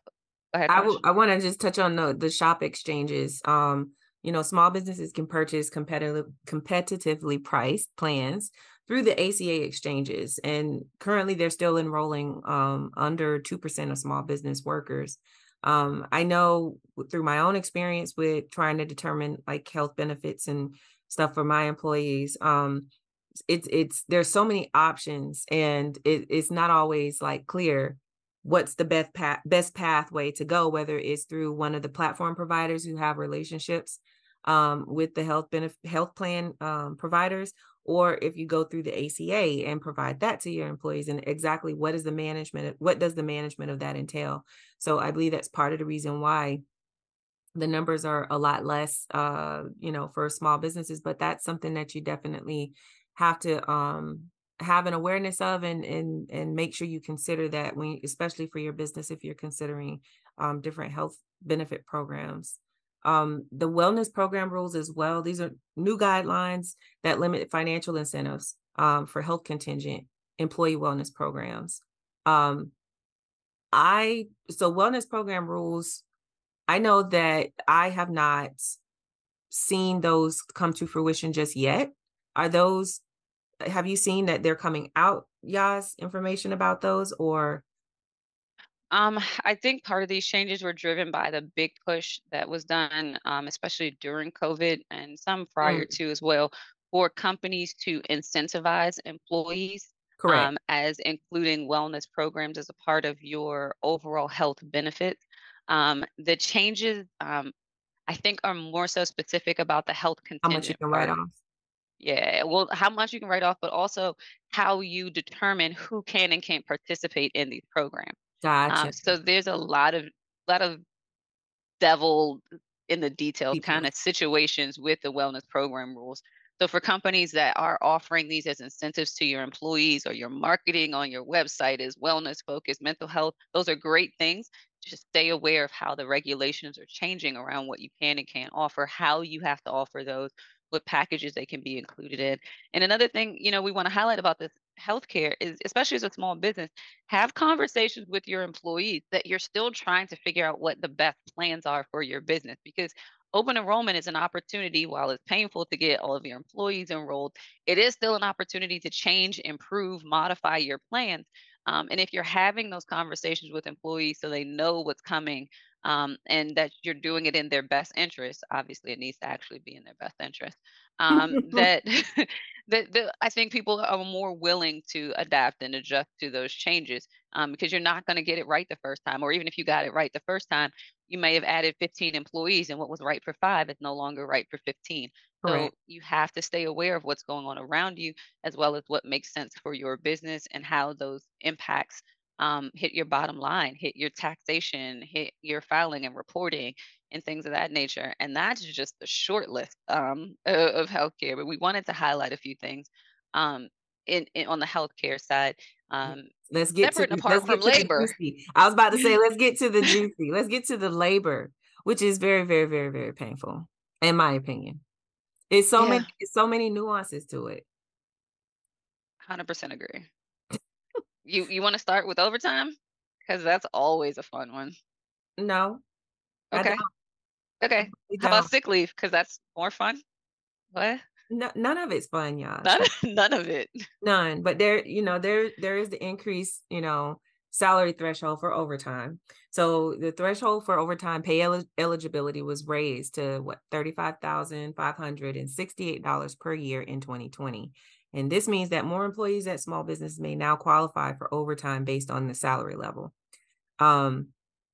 ahead, I I wanna just touch on the the shop exchanges. Um, you know, small businesses can purchase competitive competitively priced plans through the ACA exchanges, and currently they're still enrolling um, under 2% of small business workers. Um, I know through my own experience with trying to determine like health benefits and stuff for my employees, um, it's it's there's so many options and it, it's not always like clear what's the best path best pathway to go whether it's through one of the platform providers who have relationships um, with the health benefit health plan um, providers or if you go through the ACA and provide that to your employees and exactly what is the management what does the management of that entail? So i believe that's part of the reason why the numbers are a lot less uh you know for small businesses but that's something that you definitely have to um have an awareness of and and and make sure you consider that when especially for your business if you're considering um different health benefit programs um the wellness program rules as well these are new guidelines that limit financial incentives um for health contingent employee wellness programs um i so wellness program rules I know that I have not seen those come to fruition just yet. Are those have you seen that they're coming out, Yas, information about those or Um, I think part of these changes were driven by the big push that was done, um, especially during COVID and some prior Mm, to as well, for companies to incentivize employees correct. um, as including wellness programs as a part of your overall health benefits. Um, the changes, um, I think, are more so specific about the health How much you can write off. Yeah, well, how much you can write off, but also how you determine who can and can't participate in these programs. Um, so there's a lot of lot of devil in the details kind of situations with the wellness program rules. So for companies that are offering these as incentives to your employees or your marketing on your website is wellness focused, mental health, those are great things. Just stay aware of how the regulations are changing around what you can and can't offer, how you have to offer those, what packages they can be included in. And another thing, you know, we want to highlight about this healthcare is especially as a small business have conversations with your employees that you're still trying to figure out what the best plans are for your business because open enrollment is an opportunity while it's painful to get all of your employees enrolled it is still an opportunity to change improve modify your plans um, and if you're having those conversations with employees so they know what's coming um, and that you're doing it in their best interest obviously it needs to actually be in their best interest um, that that, that I think people are more willing to adapt and adjust to those changes um, because you're not going to get it right the first time. Or even if you got it right the first time, you may have added 15 employees and what was right for five is no longer right for 15. So you have to stay aware of what's going on around you, as well as what makes sense for your business and how those impacts um, hit your bottom line, hit your taxation, hit your filing and reporting, and things of that nature. And that's just the short list um, of healthcare. But we wanted to highlight a few things um, in, in on the healthcare side. Um, let's get to, apart from labor. I was about to say, let's get to the juicy. let's get to the labor, which is very, very, very, very painful, in my opinion. It's so yeah. many, it's so many nuances to it. Hundred percent agree. you you want to start with overtime because that's always a fun one. No. Okay. Okay. How about sick leave? Because that's more fun. What? No, none of it's fun, y'all. None, none of it. None. But there, you know, there there is the increase, you know, salary threshold for overtime. So the threshold for overtime pay el- eligibility was raised to what $35,568 per year in 2020. And this means that more employees at small business may now qualify for overtime based on the salary level. Um,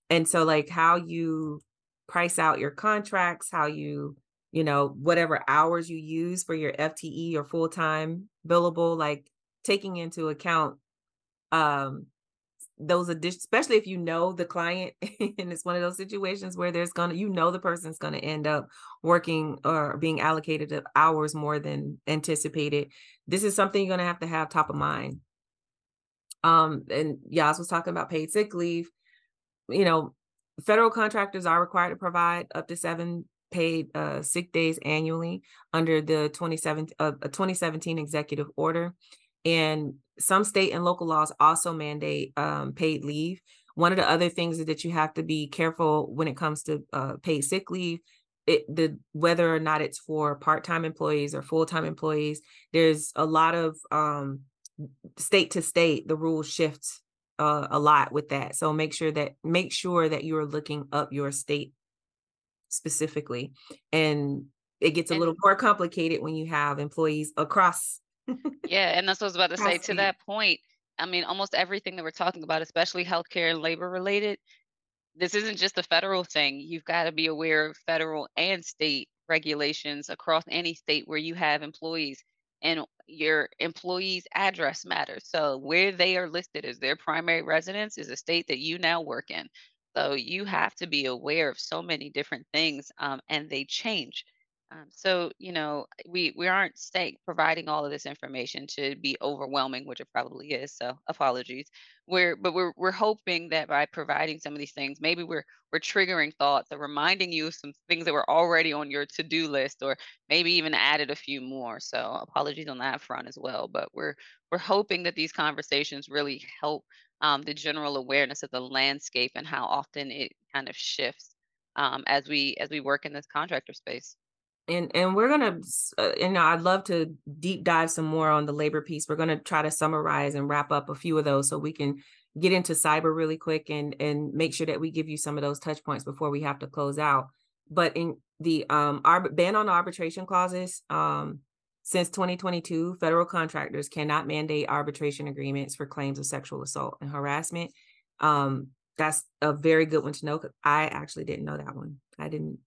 and so like how you price out your contracts, how you, you know, whatever hours you use for your FTE or full-time billable, like taking into account um those additions, especially if you know the client and it's one of those situations where there's gonna you know the person's gonna end up working or being allocated of hours more than anticipated. This is something you're gonna have to have top of mind. Um and Yas was talking about paid sick leave. You know federal contractors are required to provide up to seven paid uh, sick days annually under the 27 uh, 2017 executive order and some state and local laws also mandate um, paid leave. One of the other things is that you have to be careful when it comes to uh, paid sick leave. It, the whether or not it's for part-time employees or full-time employees, there's a lot of um, state to state. The rules shift uh, a lot with that. So make sure that make sure that you're looking up your state specifically, and it gets a little more complicated when you have employees across yeah, and that's what I was about to say. To that point, I mean, almost everything that we're talking about, especially healthcare and labor related, this isn't just a federal thing. You've got to be aware of federal and state regulations across any state where you have employees and your employees address matters. So where they are listed as their primary residence is a state that you now work in. So you have to be aware of so many different things um, and they change um, so you know, we we aren't saying providing all of this information to be overwhelming, which it probably is. So apologies. We're but we're we're hoping that by providing some of these things, maybe we're we're triggering thoughts or reminding you of some things that were already on your to-do list, or maybe even added a few more. So apologies on that front as well. But we're we're hoping that these conversations really help um, the general awareness of the landscape and how often it kind of shifts um, as we as we work in this contractor space and and we're gonna uh, you know i'd love to deep dive some more on the labor piece. We're gonna try to summarize and wrap up a few of those so we can get into cyber really quick and and make sure that we give you some of those touch points before we have to close out. But in the um arb- ban on arbitration clauses um since 2022 federal contractors cannot mandate arbitration agreements for claims of sexual assault and harassment. Um that's a very good one to know i actually didn't know that one. I didn't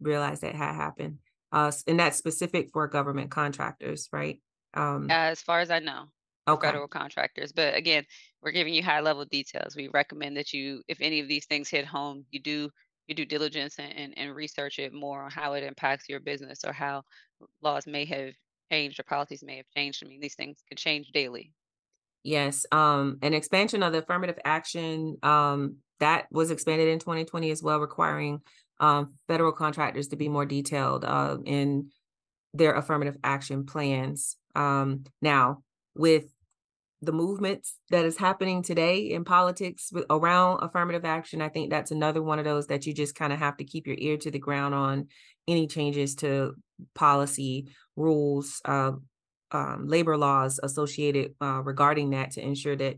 realize that had happened. Uh, and that's specific for government contractors, right? Um, as far as I know, okay. federal contractors. But again, we're giving you high level details. We recommend that you, if any of these things hit home, you do your due diligence and, and, and research it more on how it impacts your business or how laws may have changed or policies may have changed. I mean, these things could change daily. Yes. Um, an expansion of the affirmative action um, that was expanded in 2020 as well, requiring um, federal contractors to be more detailed uh, in their affirmative action plans. Um, now, with the movements that is happening today in politics with, around affirmative action, I think that's another one of those that you just kind of have to keep your ear to the ground on any changes to policy, rules, uh, um, labor laws associated uh, regarding that to ensure that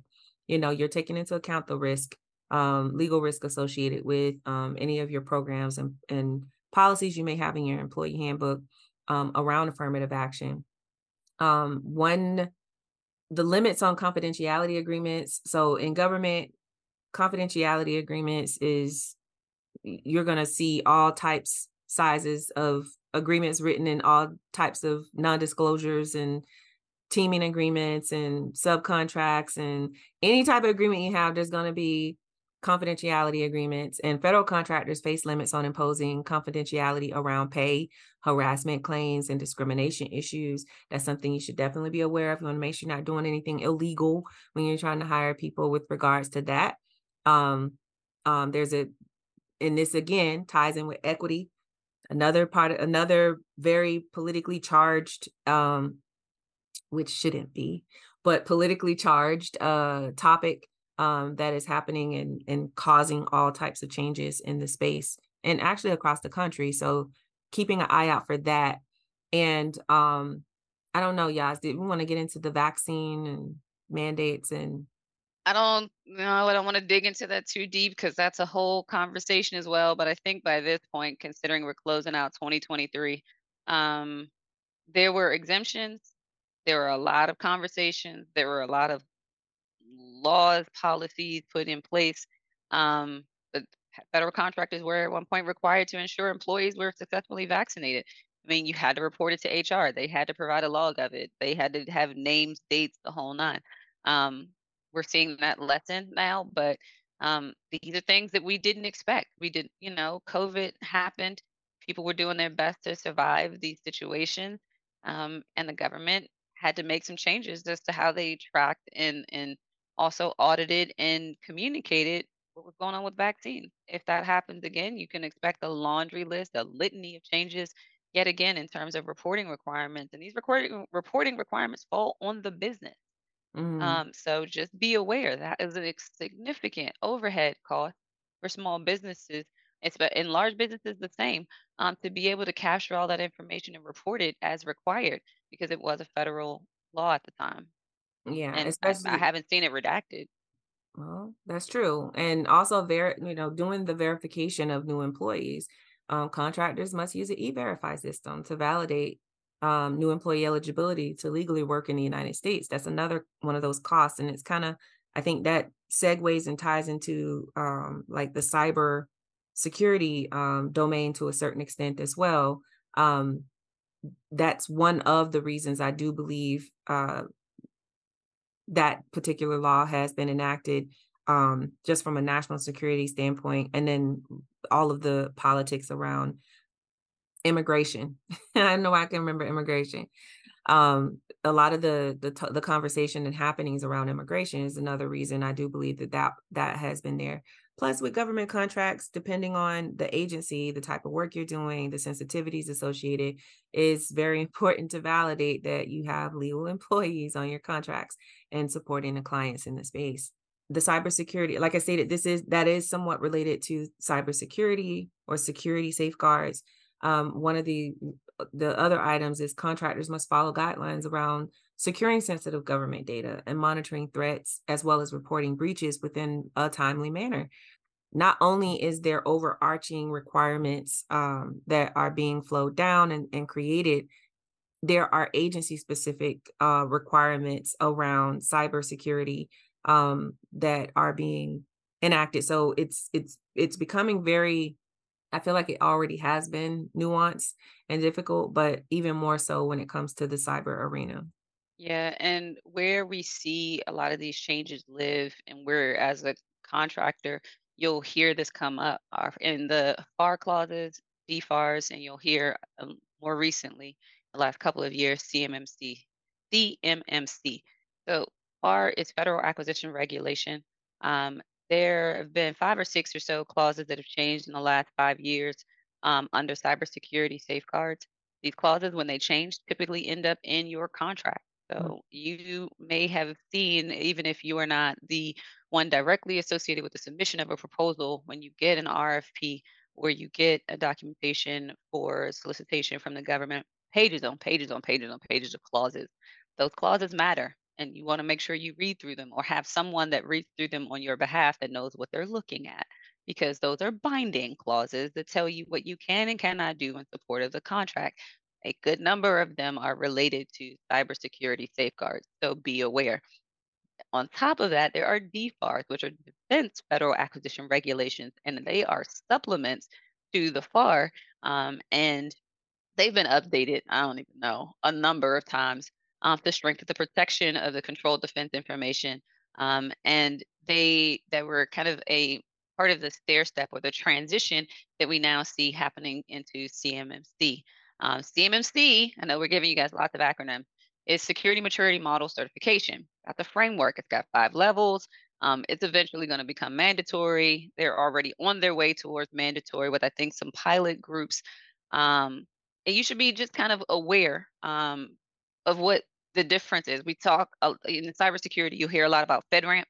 you know you're taking into account the risk um, legal risk associated with um, any of your programs and, and, policies you may have in your employee handbook um, around affirmative action. Um, one the limits on confidentiality agreements. So in government, confidentiality agreements is you're going to see all types sizes of agreements written in all types of non-disclosures and teaming agreements and subcontracts and any type of agreement you have there's going to be confidentiality agreements and federal contractors face limits on imposing confidentiality around pay harassment claims and discrimination issues. That's something you should definitely be aware of. You want to make sure you're not doing anything illegal when you're trying to hire people with regards to that. Um, um, there's a and this again ties in with equity. Another part another very politically charged um, which shouldn't be but politically charged uh, topic um, that is happening and, and causing all types of changes in the space and actually across the country. So keeping an eye out for that. And um, I don't know, Yas, did we want to get into the vaccine and mandates and I don't know. I don't want to dig into that too deep because that's a whole conversation as well. But I think by this point, considering we're closing out 2023, um, there were exemptions. There were a lot of conversations. There were a lot of laws, policies put in place. Um, federal contractors were at one point required to ensure employees were successfully vaccinated. I mean, you had to report it to HR. They had to provide a log of it. They had to have names, dates, the whole nine. Um, we're seeing that lessen now, but um, these are things that we didn't expect. We didn't, you know, COVID happened. People were doing their best to survive these situations, um, and the government had to make some changes as to how they tracked and and also audited and communicated what was going on with vaccine. If that happens again, you can expect a laundry list, a litany of changes yet again in terms of reporting requirements. And these recording, reporting requirements fall on the business. mm, Um, so just be aware that is a significant overhead cost for small businesses. It's but in large businesses the same um, to be able to capture all that information and report it as required because it was a federal law at the time. Yeah, And I I haven't seen it redacted. Well, that's true. And also ver you know, doing the verification of new employees. Um, contractors must use an e-verify system to validate um, new employee eligibility to legally work in the United States. That's another one of those costs. And it's kind of, I think that segues and ties into um, like the cyber security um, domain to a certain extent as well. Um, that's one of the reasons I do believe uh, that particular law has been enacted um, just from a national security standpoint, and then all of the politics around immigration. I know I can remember immigration. Um, a lot of the the the conversation and happenings around immigration is another reason I do believe that that that has been there. Plus, with government contracts, depending on the agency, the type of work you're doing, the sensitivities associated, it's very important to validate that you have legal employees on your contracts and supporting the clients in the space. The cybersecurity, like I stated, this is that is somewhat related to cybersecurity or security safeguards. Um, one of the the other items is contractors must follow guidelines around securing sensitive government data and monitoring threats as well as reporting breaches within a timely manner not only is there overarching requirements um, that are being flowed down and, and created there are agency specific uh, requirements around cybersecurity um, that are being enacted so it's it's it's becoming very I feel like it already has been nuanced and difficult, but even more so when it comes to the cyber arena. Yeah, and where we see a lot of these changes live, and where as a contractor, you'll hear this come up in the FAR clauses, DFARS, and you'll hear um, more recently, the last couple of years, CMMC, CMMC. So FAR is Federal Acquisition Regulation. Um, there have been five or six or so clauses that have changed in the last five years um, under cybersecurity safeguards. These clauses, when they change, typically end up in your contract. Mm, So you may have seen, even if you are not the one directly associated with the submission of a proposal, when you get an RFP or you get a documentation for solicitation from the government, pages on pages on pages on pages of clauses. Those clauses matter, and you want to make sure you read through them or have someone that reads through them on your behalf that knows what they're looking at because those are binding clauses that tell you what you can and cannot do in support of the contract. A good number of them are related to cybersecurity safeguards, so be aware. On top of that, there are DFARS, which are Defense Federal Acquisition Regulations, and they are supplements to the FAR. Um, and they've been updated, I don't even know, a number of times um, to strengthen the protection of the controlled defense information. Um, and they that were kind of a part of the stair step or the transition that we now see happening into CMMC. Um, CMMC, I know we're giving you guys lots of acronyms, is Security Maturity Model Certification. Got the framework. It's got five levels. Um, it's eventually going to become mandatory. They're already on their way towards mandatory with, I think, some pilot groups. Um, and you should be just kind of aware um, of what the difference is. We talk uh, in cybersecurity, you hear a lot about FedRAMP.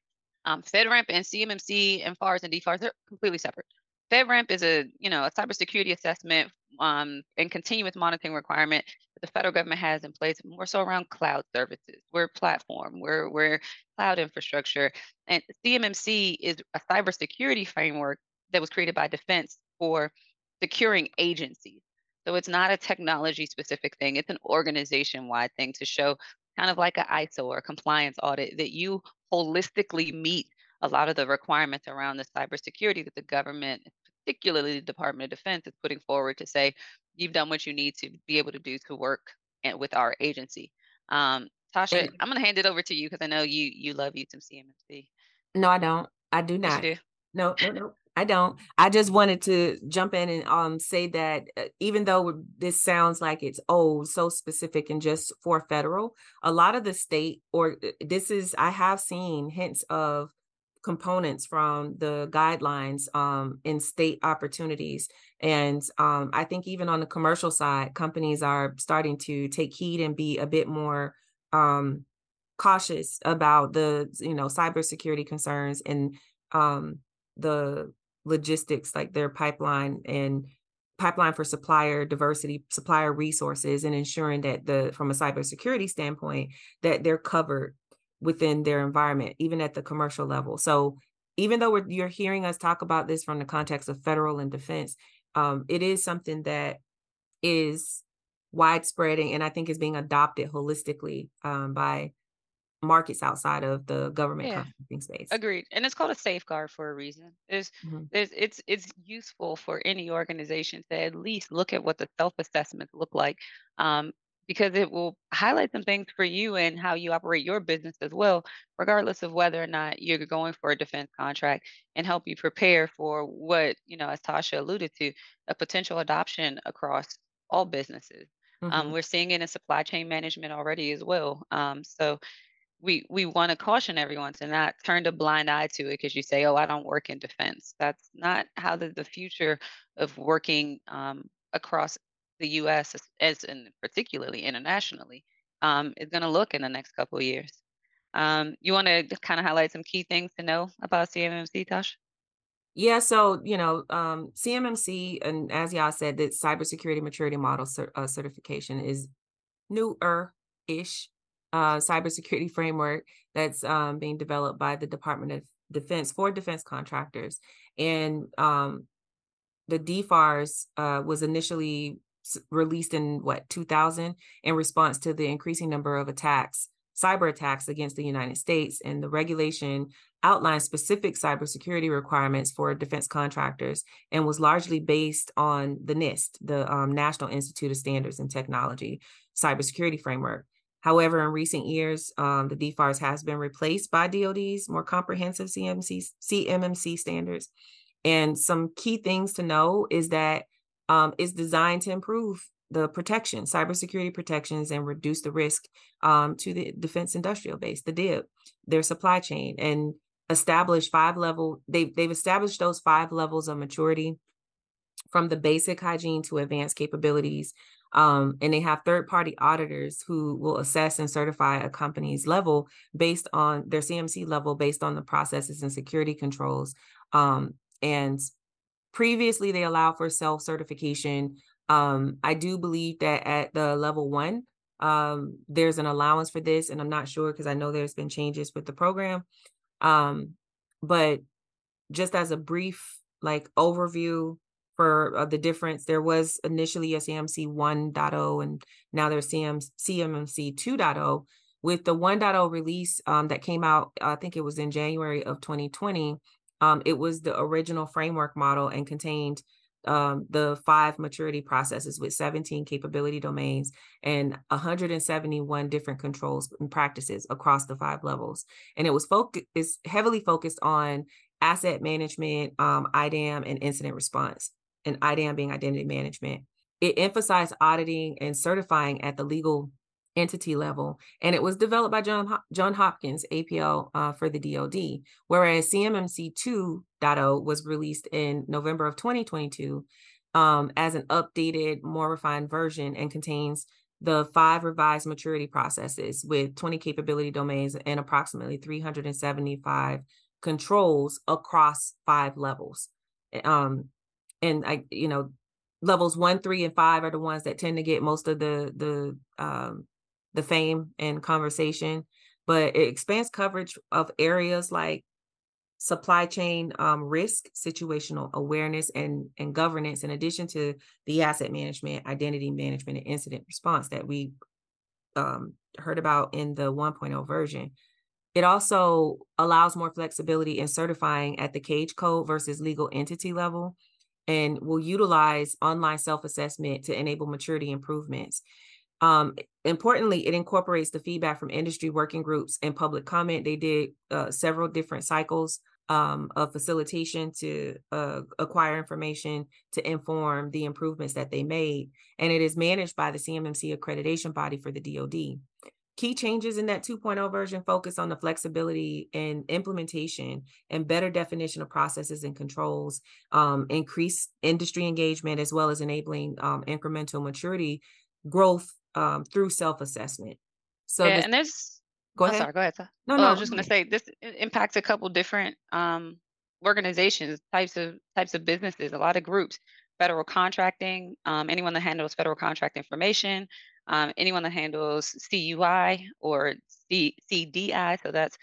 Um, FedRAMP and CMMC and FARS and DFARS are completely separate. FedRAMP is a you know a cybersecurity assessment um, and continue with monitoring requirement that the federal government has in place, more so around cloud services. We're platform, we're we're cloud infrastructure, and CMMC is a cybersecurity framework that was created by Defense for securing agencies. So it's not a technology specific thing; it's an organization wide thing to show kind of like an ISO or compliance audit that you holistically meet a lot of the requirements around the cybersecurity that the government, particularly the Department of Defense, is putting forward to say you've done what you need to be able to do to work and with our agency. Um, Tasha, I'm going to hand it over to you because I know you you love you some CMMC. No, I don't. I do not. Do. No, no, no. I don't. I just wanted to jump in and um say that uh, even though this sounds like it's oh so specific and just for federal, a lot of the state or uh, this is I have seen hints of components from the guidelines um, in state opportunities. And um, I think even on the commercial side, companies are starting to take heed and be a bit more um, cautious about the you know cybersecurity concerns and um, the logistics, like their pipeline and pipeline for supplier diversity, supplier resources, and ensuring that the from a cybersecurity standpoint that they're covered within their environment, even at the commercial level. So even though you're hearing us talk about this from the context of federal and defense, um, it is something that is widespreading and I think is being adopted holistically um, by markets outside of the government yeah. contracting space. Agreed. And it's called a safeguard for a reason. There's mm-hmm. there's it's it's useful for any organization to at least look at what the self-assessments look like. Um, because it will highlight some things for you and how you operate your business as well, regardless of whether or not you're going for a defense contract and help you prepare for what, you know, as Tasha alluded to, a potential adoption across all businesses. Um, mm-hmm. Um, we're seeing it in supply chain management already as well. Um, so we we want to caution everyone to not turn a blind eye to it because you say, "Oh, I don't work in defense." That's not how the, the future of working um, across the U.S. as, as and particularly internationally um, is going to look in the next couple of years. Um, you want to kind of highlight some key things to know about CMMC, Tosh? Yeah, so you know, um, CMMC, and as y'all said, the cybersecurity maturity model uh, certification is newer-ish uh, cybersecurity framework that's um, being developed by the Department of Defense for defense contractors, and um, the DFARS uh, was initially released in what 2000 in response to the increasing number of attacks cyber attacks against the united states and the regulation outlined specific cybersecurity requirements for defense contractors and was largely based on the nist the um, national institute of standards and technology cybersecurity framework However, in recent years, um, the DFARS has been replaced by DoD's more comprehensive CMC, CMMC standards. And some key things to know is that um, is designed to improve the protection, cybersecurity protections, and reduce the risk um, to the defense industrial base, the DIB, their supply chain, and establish five level. They've they've established those five levels of maturity, from the basic hygiene to advanced capabilities. Um, and they have third party auditors who will assess and certify a company's level based on their CMC level based on the processes and security controls um, and previously they allowed for self certification. Um, I do believe that at the level one, um, there's an allowance for this, and I'm not sure because I know there's been changes with the program. Um, but just as a brief like overview for uh, the difference. There was initially a CMMC 1.0 and now there's CM, CMMC 2.0. With the 1.0 release um, that came out, I think it was in January of 2020, um, it was the original framework model and contained um, the five maturity processes with 17 capability domains and 171 different controls and practices across the five levels. And it was focused heavily focused on asset management, um, IDAM, and incident response. And IDAM being identity management. It emphasized auditing and certifying at the legal entity level, and it was developed by John John Hopkins APL uh, for the DoD. Whereas CMMC 2.0 was released in November of 2022 um, as an updated, more refined version, and contains the five revised maturity processes with 20 capability domains and approximately 375 controls across five levels. Um, and I, you know, levels one, three, and five are the ones that tend to get most of the the um, the fame and conversation, but it expands coverage of areas like supply chain um, risk, situational awareness, and, and governance, in addition to the asset management, identity management, and incident response that we um, heard about in the 1.0 version. It also allows more flexibility in certifying at the CAGE code versus legal entity level and will utilize online self assessment to enable maturity improvements. Um, importantly, it incorporates the feedback from industry working groups and public comment. They did uh, several different cycles um, of facilitation to uh, acquire information to inform the improvements that they made. And it is managed by the CMMC accreditation body for the DoD. Key changes in that 2.0 version focus on the flexibility and implementation and better definition of processes and controls, um, increased industry engagement, as well as enabling um, incremental maturity growth um, through self-assessment. So yeah, this, and there's go ahead. Oh, sorry, go ahead. No, oh, no. I was just going to say this impacts a couple different um, organizations, types of types of businesses, a lot of groups. Federal contracting, um, anyone that handles federal contract information, um, anyone that handles CUI or C- CDI, so that's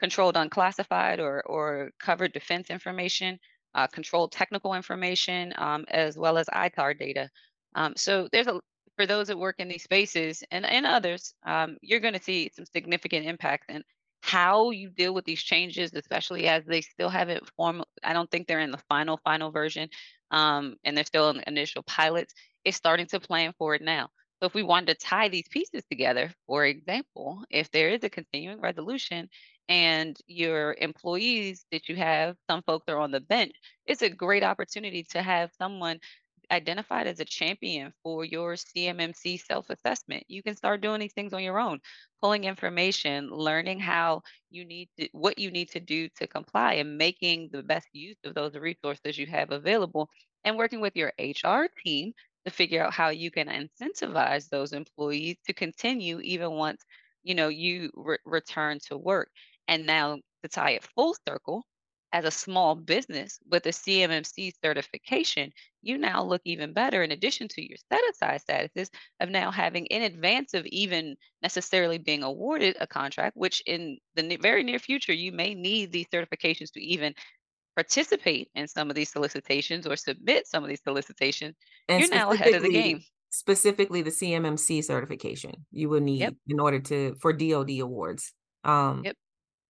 controlled unclassified or or covered defense information, uh, controlled technical information, um, as well as ITAR data. Um, so there's a for those that work in these spaces and, and others, um, you're going to see some significant impact in how you deal with these changes, especially as they still haven't formed. I don't think they're in the final, final version um, and they're still in the initial pilots. It's starting to plan for it now. So if we wanted to tie these pieces together, for example, if there is a continuing resolution and your employees that you have, some folks are on the bench, it's a great opportunity to have someone identified as a champion for your CMMC self assessment. You can start doing these things on your own, pulling information, learning how you need to, what you need to do to comply, and making the best use of those resources you have available, and working with your HR team to figure out how you can incentivize those employees to continue even once you know you re- return to work. And now to tie it full circle, as a small business with a CMMC certification, you now look even better in addition to your set aside statuses of now having in advance of even necessarily being awarded a contract, which in the very near future, you may need these certifications to even participate in some of these solicitations or submit some of these solicitations. And you're now ahead of the game. Specifically, the CMMC certification you will need yep. in order to for DoD awards. Um, yep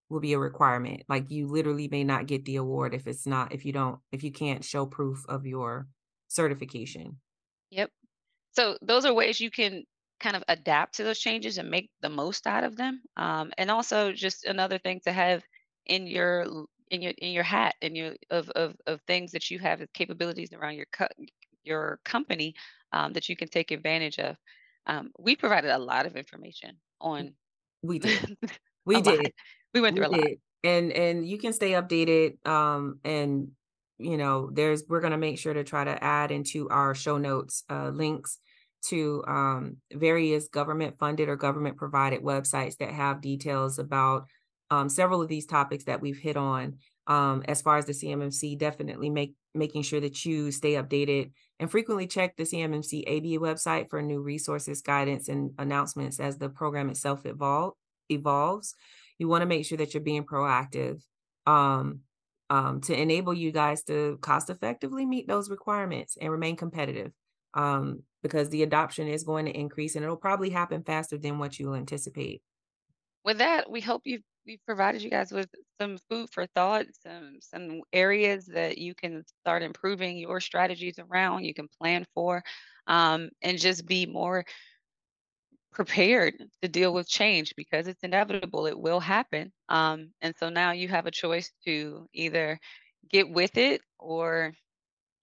will be a requirement. Like you literally may not get the award if it's not if you don't if you can't show proof of your certification. Yep. So those are ways you can kind of adapt to those changes and make the most out of them. Um, and also just another thing to have in your in your in your hat in your of of, of things that you have capabilities around your co- your company um, that you can take advantage of. Um, we provided a lot of information on. We did. We did we went through we a lot. And and you can stay updated. Um, and you know, there's we're gonna make sure to try to add into our show notes uh, links to um, various government funded or government provided websites that have details about um, several of these topics that we've hit on. Um, as far as the CMMC, definitely make making sure that you stay updated and frequently check the CMMC ABA website for new resources, guidance, and announcements as the program itself evolve, evolves you want to make sure that you're being proactive um, um, to enable you guys to cost effectively meet those requirements and remain competitive um, because the adoption is going to increase and it'll probably happen faster than what you anticipate. With that, we hope you've we've provided you guys with some food for thought, some some areas that you can start improving your strategies around, you can plan for, um, and just be more prepared to deal with change because it's inevitable. It will happen. Um, and so now you have a choice to either get with it or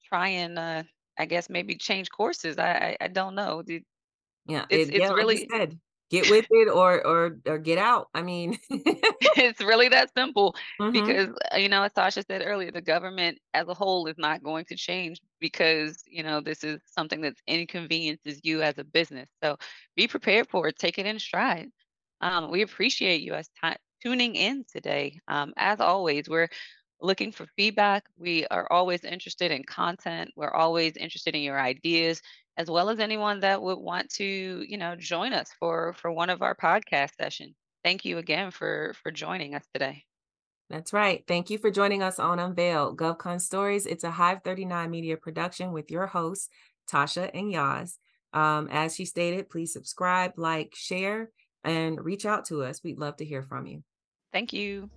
try and, uh, I guess, maybe change courses. I, I, I don't know. It- Yeah, It's it, it's yeah, like really said, get with it or or or get out. I mean, it's really that simple hmm because uh, you know as Tasha said earlier the government as a whole is not going to change because you know this is something that's inconveniences you as a business. So be prepared for it take it in stride. Um, we appreciate you as ti tuning in today. Um, as always we're looking for feedback we are always interested in content we're always interested in your ideas as well as anyone that would want to you know join us for for one of our podcast sessions Thank you again for for joining us today. That's right. Thank you for joining us on Unveiled GovCon Stories. It's a Hive 39 media production with your hosts, Tasha and Yaz. Um, as she stated, please subscribe, like, share, and reach out to us. We'd love to hear from you. Thank you.